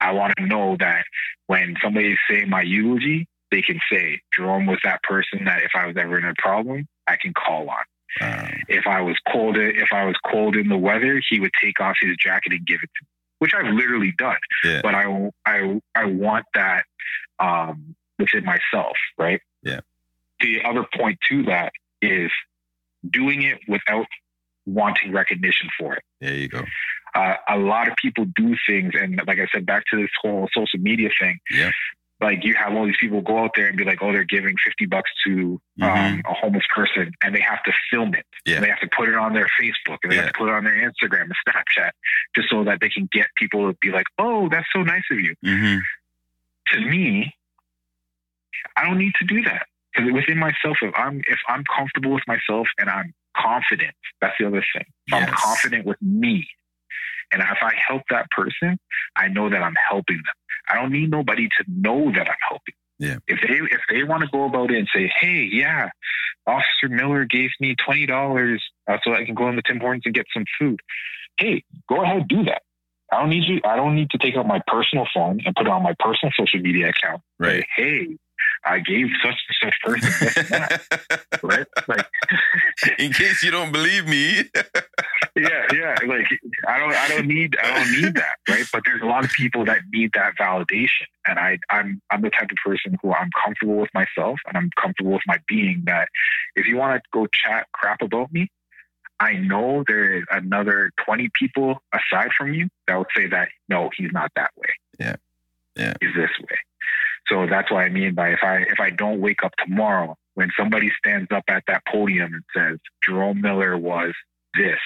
S2: I want to know that when somebody say my eulogy, they can say Jerome was that person that if I was ever in a problem, I can call on.
S1: Wow.
S2: If I was cold, if I was cold in the weather, he would take off his jacket and give it to me, which I've literally done.
S1: Yeah.
S2: But I, I, I want that um, within myself, right?
S1: Yeah.
S2: The other point to that is doing it without wanting recognition for it.
S1: There you go.
S2: Uh, a lot of people do things, and like I said, back to this whole social media thing.
S1: Yeah.
S2: Like you have all these people go out there and be like, "Oh, they're giving fifty bucks to um, a homeless person," and they have to film it.
S1: Mm-hmm. Yeah.
S2: And they have to put it on their Facebook, and they
S1: Yeah.
S2: have to put it on their Instagram and Snapchat, just so that they can get people to be like, "Oh, that's so nice of you."
S1: hmm
S2: To me, I don't need to do that because within myself, if I'm if I'm comfortable with myself and I'm confident, that's the other thing. If I'm confident with me, and if I help that person, I know that I'm helping them. I don't need nobody to know that I'm helping.
S1: Yeah.
S2: If they if they want to go about it and say, "Hey, yeah, Officer Miller gave me twenty dollars uh, so I can go in the Tim Hortons and get some food," hey, go ahead, do that. I don't need you. I don't need to take out my personal phone and put it on my personal social media account.
S1: Right.
S2: Hey, I gave such and such person that, right? Like,
S1: In case you don't believe me.
S2: yeah, yeah. Like, I don't, I don't need, I don't need that, right? But there's a lot of people that need that validation, and I, I'm, I'm the type of person who I'm comfortable with myself, and I'm comfortable with my being. That if you want to go chat crap about me, I know there is another 20 people aside from you that would say that no, he's not that way.
S1: Yeah. Yeah.
S2: He's this way. So that's what I mean by if I if I don't wake up tomorrow when somebody stands up at that podium and says Jerome Miller was this,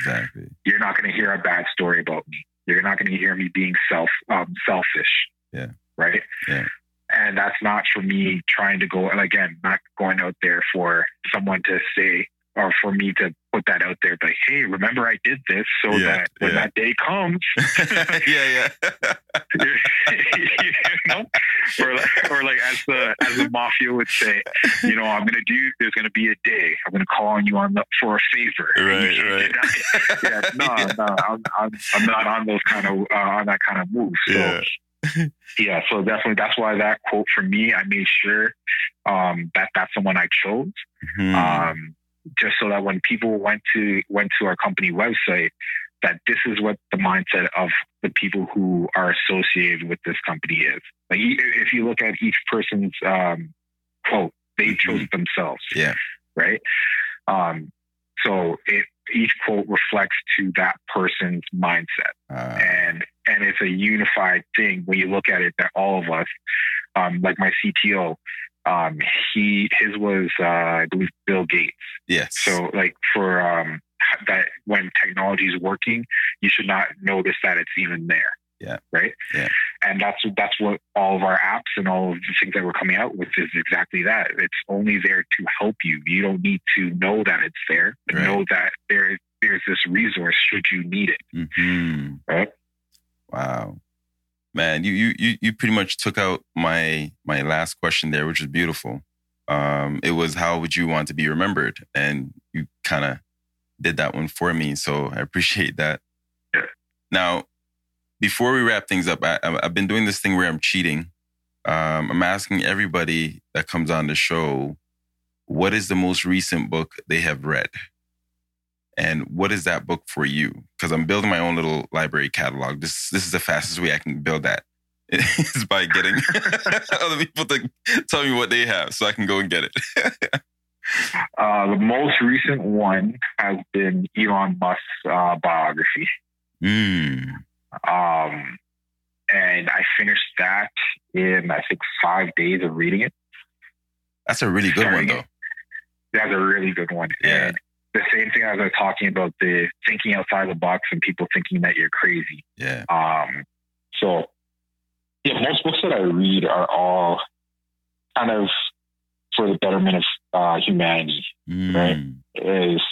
S1: exactly.
S2: you're not going to hear a bad story about me. You're not going to hear me being self um, selfish.
S1: Yeah.
S2: Right.
S1: Yeah.
S2: And that's not for me trying to go and again, not going out there for someone to say or for me to put that out there, but hey, remember I did this so
S1: Yeah,
S2: that when
S1: yeah.
S2: that day comes,
S1: yeah, yeah.
S2: you know, or like, or like as the as the mafia would say, you know, I'm gonna do. There's gonna be a day. I'm gonna call on you on the, for a favor. right
S1: Right,
S2: can't deny it. yeah, no, no, I'm, I'm I'm not on those kind of uh, on that kind of move. So
S1: Yeah.
S2: yeah, so definitely that's why that quote for me, I made sure um, that that's the one I chose.
S1: Mhm.
S2: Um, just so that when people went to went to our company website, that this is what the mindset of the people who are associated with this company is. Like if you look at each person's um, quote, they chose it themselves.
S1: Yeah.
S2: Right. Um, so it, each quote reflects to that person's mindset,
S1: Uh,
S2: and and it's a unified thing when you look at it. That all of us, um, like my CTO, um, he his was uh, I believe Bill Gates.
S1: yes.
S2: So like for um, that when technology is working, you should not notice that it's even there.
S1: Yeah.
S2: Right.
S1: Yeah.
S2: And that's that's what all of our apps and all of the things that we're coming out with is exactly that. It's only there to help you. You don't need to know that it's there, but
S1: Right.
S2: know that there there's this resource should you need it.
S1: hmm
S2: Right.
S1: Wow. Man, you, you you you pretty much took out my my last question there, which is beautiful. Um, it was how would you want to be remembered? And you kind of did that one for me. So I appreciate that.
S2: Yeah.
S1: Now, before we wrap things up, I, I- I've been doing this thing where I'm cheating. Um, I'm asking everybody that comes on the show, what is the most recent book they have read? And what is that book for you? Because I'm building my own little library catalog. This this is the fastest way I can build that. Is by getting other people to tell me what they have so I can go and get it.
S2: Uh, the most recent one has been Elon Musk's uh, biography.
S1: Mm.
S2: Um, and I finished that in I think five days of reading it.
S1: That's a really good one though.
S2: it. That's a really good one.
S1: Yeah.
S2: And the same thing as I was talking about the thinking outside the box and people thinking that you're crazy.
S1: Yeah.
S2: Um, so yeah, most books that I read are all kind of for the betterment of uh, humanity.
S1: Mm.
S2: Right. Is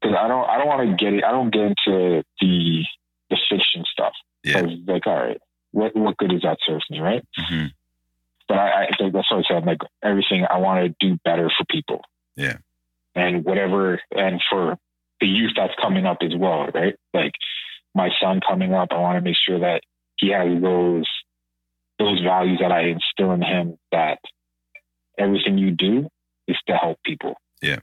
S2: because I don't I don't want to get it. I don't get into the the fiction stuff.
S1: Yeah.
S2: like, all right, what what good does that serve me, right?
S1: Mhm.
S2: But I, I think that's what I said. Like everything, I want to do better for people.
S1: Yeah.
S2: And whatever, and for the youth that's coming up as well, right? Like my son coming up, I want to make sure that he has those those values that I instill in him. That everything you do is to help people.
S1: Yeah.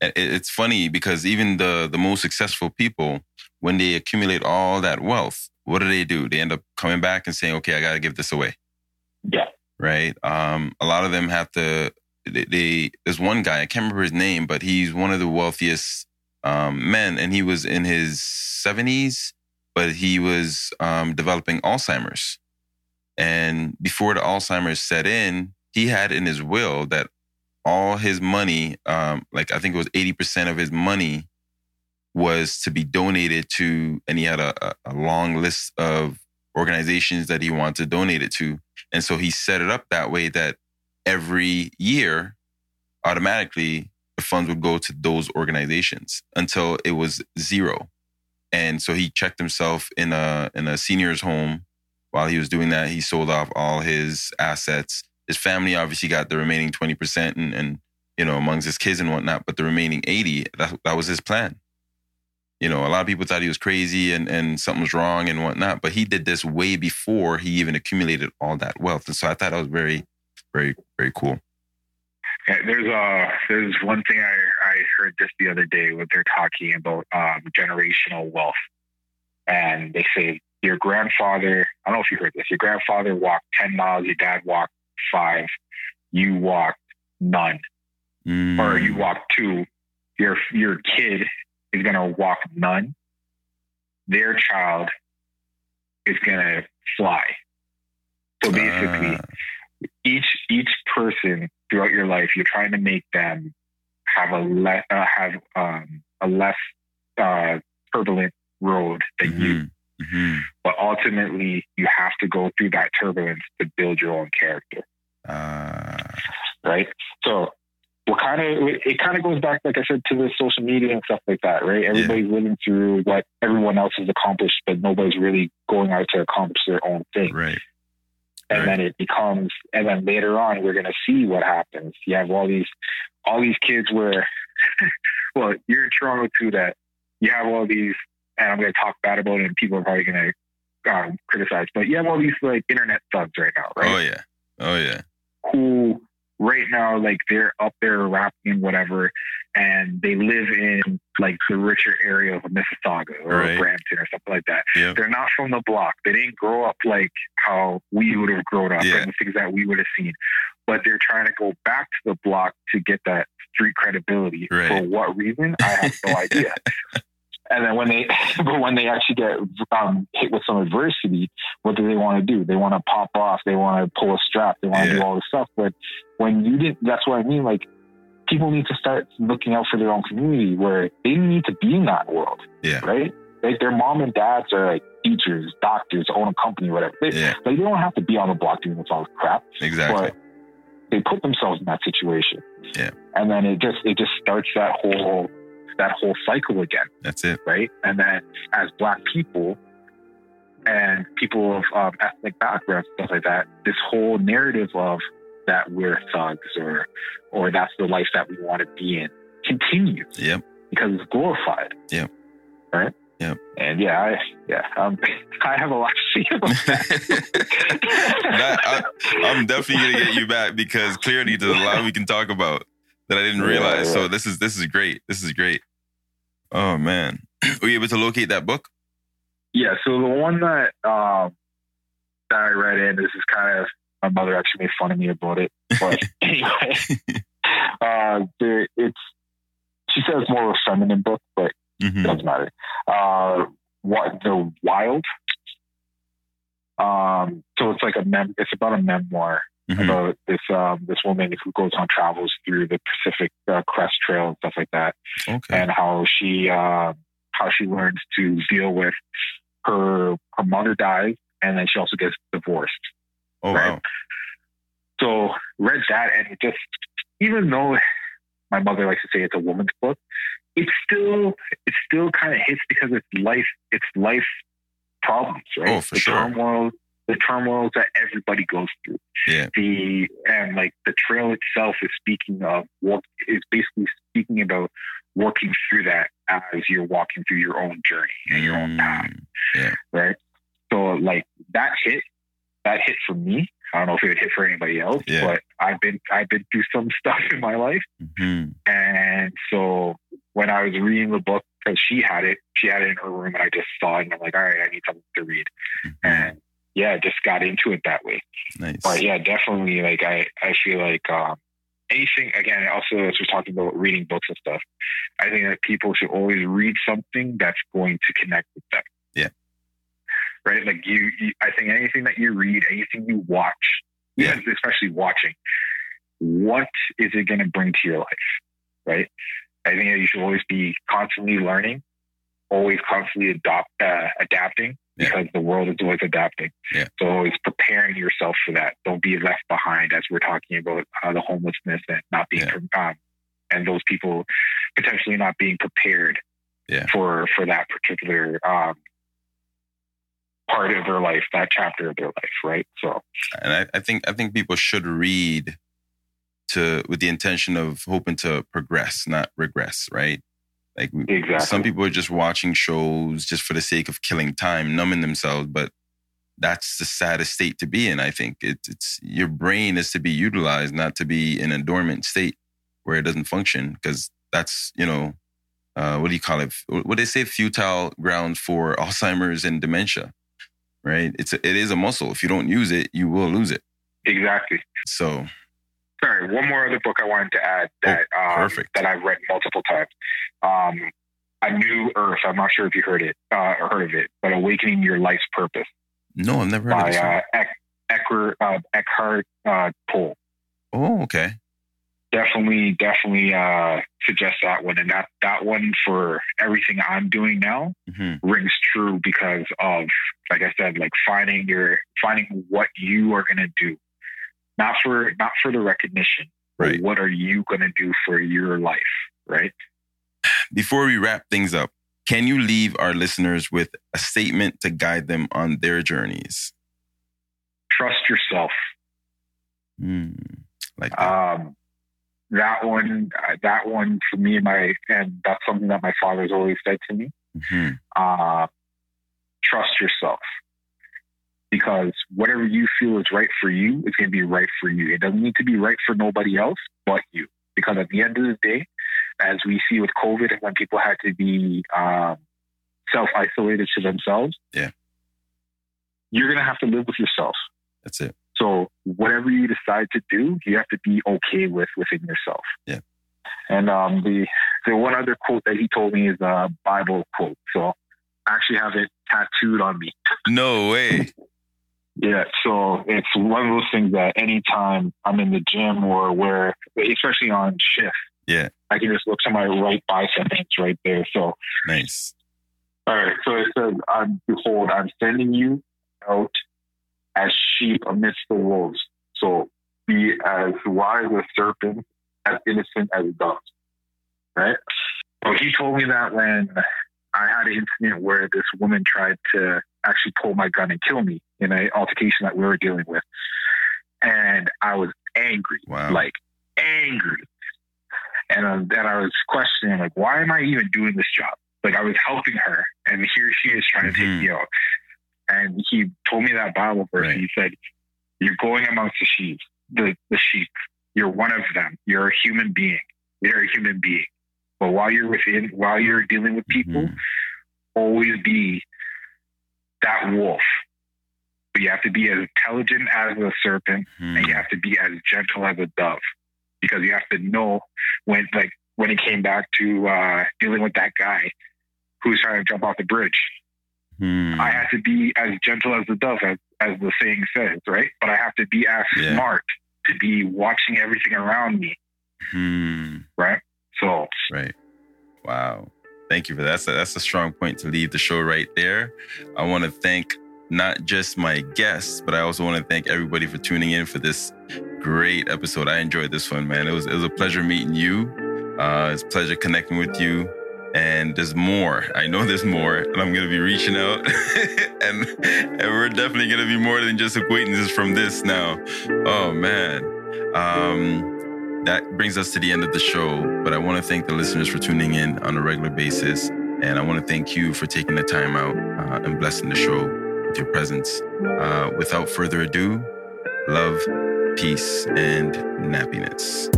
S1: it's funny because even the the most successful people when they accumulate all that wealth what do they do they end up coming back and saying okay i got to give this away
S2: Yeah.
S1: right um a lot of them have to they, they there's one guy i can't remember his name but he's one of the wealthiest um men and he was in his 70s but he was um developing alzheimer's and before the alzheimer's set in he had in his will that all his money, um, like I think it was 80% of his money was to be donated to, and he had a, a, a long list of organizations that he wanted to donate it to. And so he set it up that way that every year, automatically, the funds would go to those organizations until it was zero. And so he checked himself in a in a senior's home. While he was doing that, he sold off all his assets his family obviously got the remaining 20% and, and you know amongst his kids and whatnot but the remaining 80 that, that was his plan you know a lot of people thought he was crazy and, and something was wrong and whatnot but he did this way before he even accumulated all that wealth and so i thought that was very very very cool
S2: Yeah, there's uh there's one thing I, I heard just the other day when they're talking about um, generational wealth, and they say your grandfather. I don't know if you heard this. Your grandfather walked ten miles. Your dad walked five. You walked none,
S1: Mm.
S2: or you walked two. Your your kid is gonna walk none. Their child is gonna fly. So basically,
S1: Ah,
S2: each each person throughout your life, you're trying to make them have a le- uh, have um, a less uh, turbulent road than you.
S1: mhm, mhm.
S2: But ultimately, you have to go through that turbulence to build your own character,
S1: Ah,
S2: right? So, what kind of it kind of goes back, like I said, to the social media and stuff like that, right? Everybody's living through what everyone else has accomplished, but nobody's really going out to accomplish their own thing.
S1: right
S2: and
S1: Right.
S2: then it becomes and then later on we're going to see what happens. You have all these all these kids where well you're in toronto too that you have all these and i'm going to talk bad about it and people are probably going to um, criticize but you have all these like internet thugs right now right?
S1: Oh yeah. Oh yeah.
S2: Who right now, like they're up there rapping and whatever, and they live in like the richer area of Mississauga or
S1: Right.
S2: Brampton or something like that.
S1: Yeah.
S2: They're not from the block. They didn't grow up like how we would have grown up
S1: Yeah.
S2: and the things that we would have seen. But they're trying to go back to the block to get that street credibility.
S1: Right.
S2: For what reason? I have no idea. And then when they, but when they actually get um, hit with some adversity, what do they want to do? They want to pop off. They want to pull a strap. They want to
S1: Yeah.
S2: do all this stuff. But when you didn't, that's what I mean. Like people need to start looking out for their own community where they need to be in that world,
S1: Yeah.
S2: right? Like their mom and dads are like teachers, doctors, own a company, whatever. They,
S1: Yeah.
S2: Like they don't have to be on the block doing this all this crap
S1: Exactly.
S2: but they put themselves in that situation.
S1: Yeah.
S2: And then it just it just starts that whole that whole cycle again,
S1: That's it.
S2: right? And then as black people and people of um, ethnic backgrounds, stuff like that, this whole narrative of that we're thugs or or that's the life that we want to be in continues
S1: Yep.
S2: because it's glorified.
S1: Yep.
S2: Right.
S1: Yep.
S2: And yeah, I yeah, um, I have a lot to say about that.
S1: That- I- I'm definitely gonna get you back because clearly there's a lot we can talk about that I didn't realize.
S2: yeah.
S1: So this is this is great. This is great. Oh man, were you able to locate that book?
S2: Yeah, so the one that um, that I read in, this is kind of my mother actually made fun of me about it, but anyway, uh, there, it's she says it's more of a feminine book, but it
S1: Mhm.
S2: doesn't matter. Uh, what the wild? Um, so it's like a mem. It's about a memoir
S1: Mhm.
S2: about this um, this woman who goes on travels through the Pacific uh, Crest Trail and stuff like that
S1: Okay.
S2: and how she uh, how she learns to deal with her her mother dies and then she also gets divorced.
S1: Oh
S2: right.
S1: wow.
S2: So read that and it just even though my mother likes to say it's a woman's book, it still it still kind of hits because it's life it's life problems, right?
S1: Oh, for
S2: the
S1: sure.
S2: turmoil the turmoils that everybody goes through.
S1: Yeah.
S2: The and like the trail itself is speaking of work is basically speaking about working through that as you're walking through your own journey and your own path,
S1: Mm,
S2: right? So like that hit, that hit for me. I don't know if it would hit for anybody else,
S1: Yeah.
S2: but I've been I've been through some stuff in my life,
S1: mhm.
S2: and so when I was reading the book, because she had it, she had it in her room, and I just saw it, and I'm like, all right, I need something to read,
S1: Mhm.
S2: and yeah, just got into it that way.
S1: Nice.
S2: But yeah, definitely. Like I, I feel like um, anything. Again, also as we're talking about reading books and stuff, I think that people should always read something that's going to connect with them.
S1: Yeah.
S2: Right. Like you, you I think anything that you read, anything you watch, even especially watching, what is it going to bring to your life? Right. I think that you should always be constantly learning, always constantly adopt, uh, adapting
S1: Yeah.
S2: because the world is always adapting.
S1: Yeah.
S2: So always preparing yourself for that. Don't be left behind as we're talking about uh, the homelessness and not being, um, and those people potentially not being prepared
S1: Yeah.
S2: for for that particular um, part of their life, that chapter of their life, right? So
S1: and I, I think I think people should read to with the intention of hoping to progress, not regress, right? Like
S2: Exactly.
S1: some people are just watching shows just for the sake of killing time, numbing themselves, but that's the saddest state to be in. I think it's it's your brain is to be utilized, not to be in a dormant state where it doesn't function, because that's you know uh, what do you call it? What they say, futile grounds for Alzheimer's and dementia, right? It's a, it is a muscle. If you don't use it, you will lose it.
S2: exactly.
S1: So
S2: Sorry, one more other book I wanted to add that um, that I've read multiple times. Um, a New Earth. I'm not sure if you heard it uh, or heard of it, but Awakening Your Life's Purpose
S1: no, I've never heard of
S2: by
S1: this. one.
S2: uh, Eck, Ecker, uh, Eckhart uh, Tolle.
S1: oh, okay.
S2: Definitely, definitely uh, suggest that one. And that that one for everything I'm doing now
S1: hmm
S2: rings true because of, like I said, like finding your finding what you are going to do, not for not for the recognition,
S1: Right.
S2: what are you going to do for your life, right?
S1: Before we wrap things up, can you leave our listeners with a statement to guide them on their journeys?
S2: Trust yourself.
S1: Hmm. Like that.
S2: Um, that one, uh, that one for me, my and that's something that my father's always said to me.
S1: Mhm.
S2: Uh, trust yourself. Because whatever you feel is right for you is going to be right for you. It doesn't need to be right for nobody else but you. Because at the end of the day, as we see with COVID, when people had to be um, self isolated to themselves,
S1: yeah,
S2: you're going to have to live with yourself.
S1: That's it.
S2: So whatever you decide to do, you have to be okay with within yourself.
S1: Yeah.
S2: And um, the the one other quote that he told me is a Bible quote. So I actually have it tattooed on me.
S1: No way.
S2: Yeah, so it's one of those things that anytime I'm in the gym or where, especially on shift,
S1: yeah,
S2: I can just look to my right bicep and it's right there. So
S1: nice.
S2: All right, so it says, I'm, "Behold, I'm sending you out as sheep amidst the wolves. So be as wise as serpents, as innocent as doves." Right. So he told me that when I had an incident where this woman tried to actually pull my gun and kill me in an altercation that we were dealing with. And I was angry,
S1: wow.
S2: like angry. And uh, then I was questioning, like, why am I even doing this job? Like, I was helping her, and here she is trying to mm-hmm. take me out. And he told me that Bible verse. Right. He said, "You're going amongst the sheep, the the sheep. You're one of them. You're a human being. You're a human being. But while you're within, while you're dealing with people, mm-hmm. always be that wolf. But you have to be as intelligent as a serpent, mm-hmm. and you have to be as gentle as a dove, because you have to know when, like, when it came back to uh, dealing with that guy who was trying to jump off the bridge.
S1: Mm.
S2: I have to be as gentle as the dove, as, as the saying says, right? But I have to be as yeah. smart to be watching everything around me,
S1: mm.
S2: right? So
S1: right, wow. Thank you for that. That's a, that's a strong point to leave the show right there. I want to thank not just my guests, but I also want to thank everybody for tuning in for this great episode. I enjoyed this one, man. It was it was a pleasure meeting you. Uh, it's a pleasure connecting with you. And there's more. I know there's more, and I'm gonna be reaching out, and and we're definitely gonna be more than just acquaintances from this now. Oh man. Um, that brings us to the end of the show, but I want to thank the listeners for tuning in on a regular basis. And I want to thank you for taking the time out uh, and blessing the show with your presence. Uh, without further ado, love, peace, and nappiness.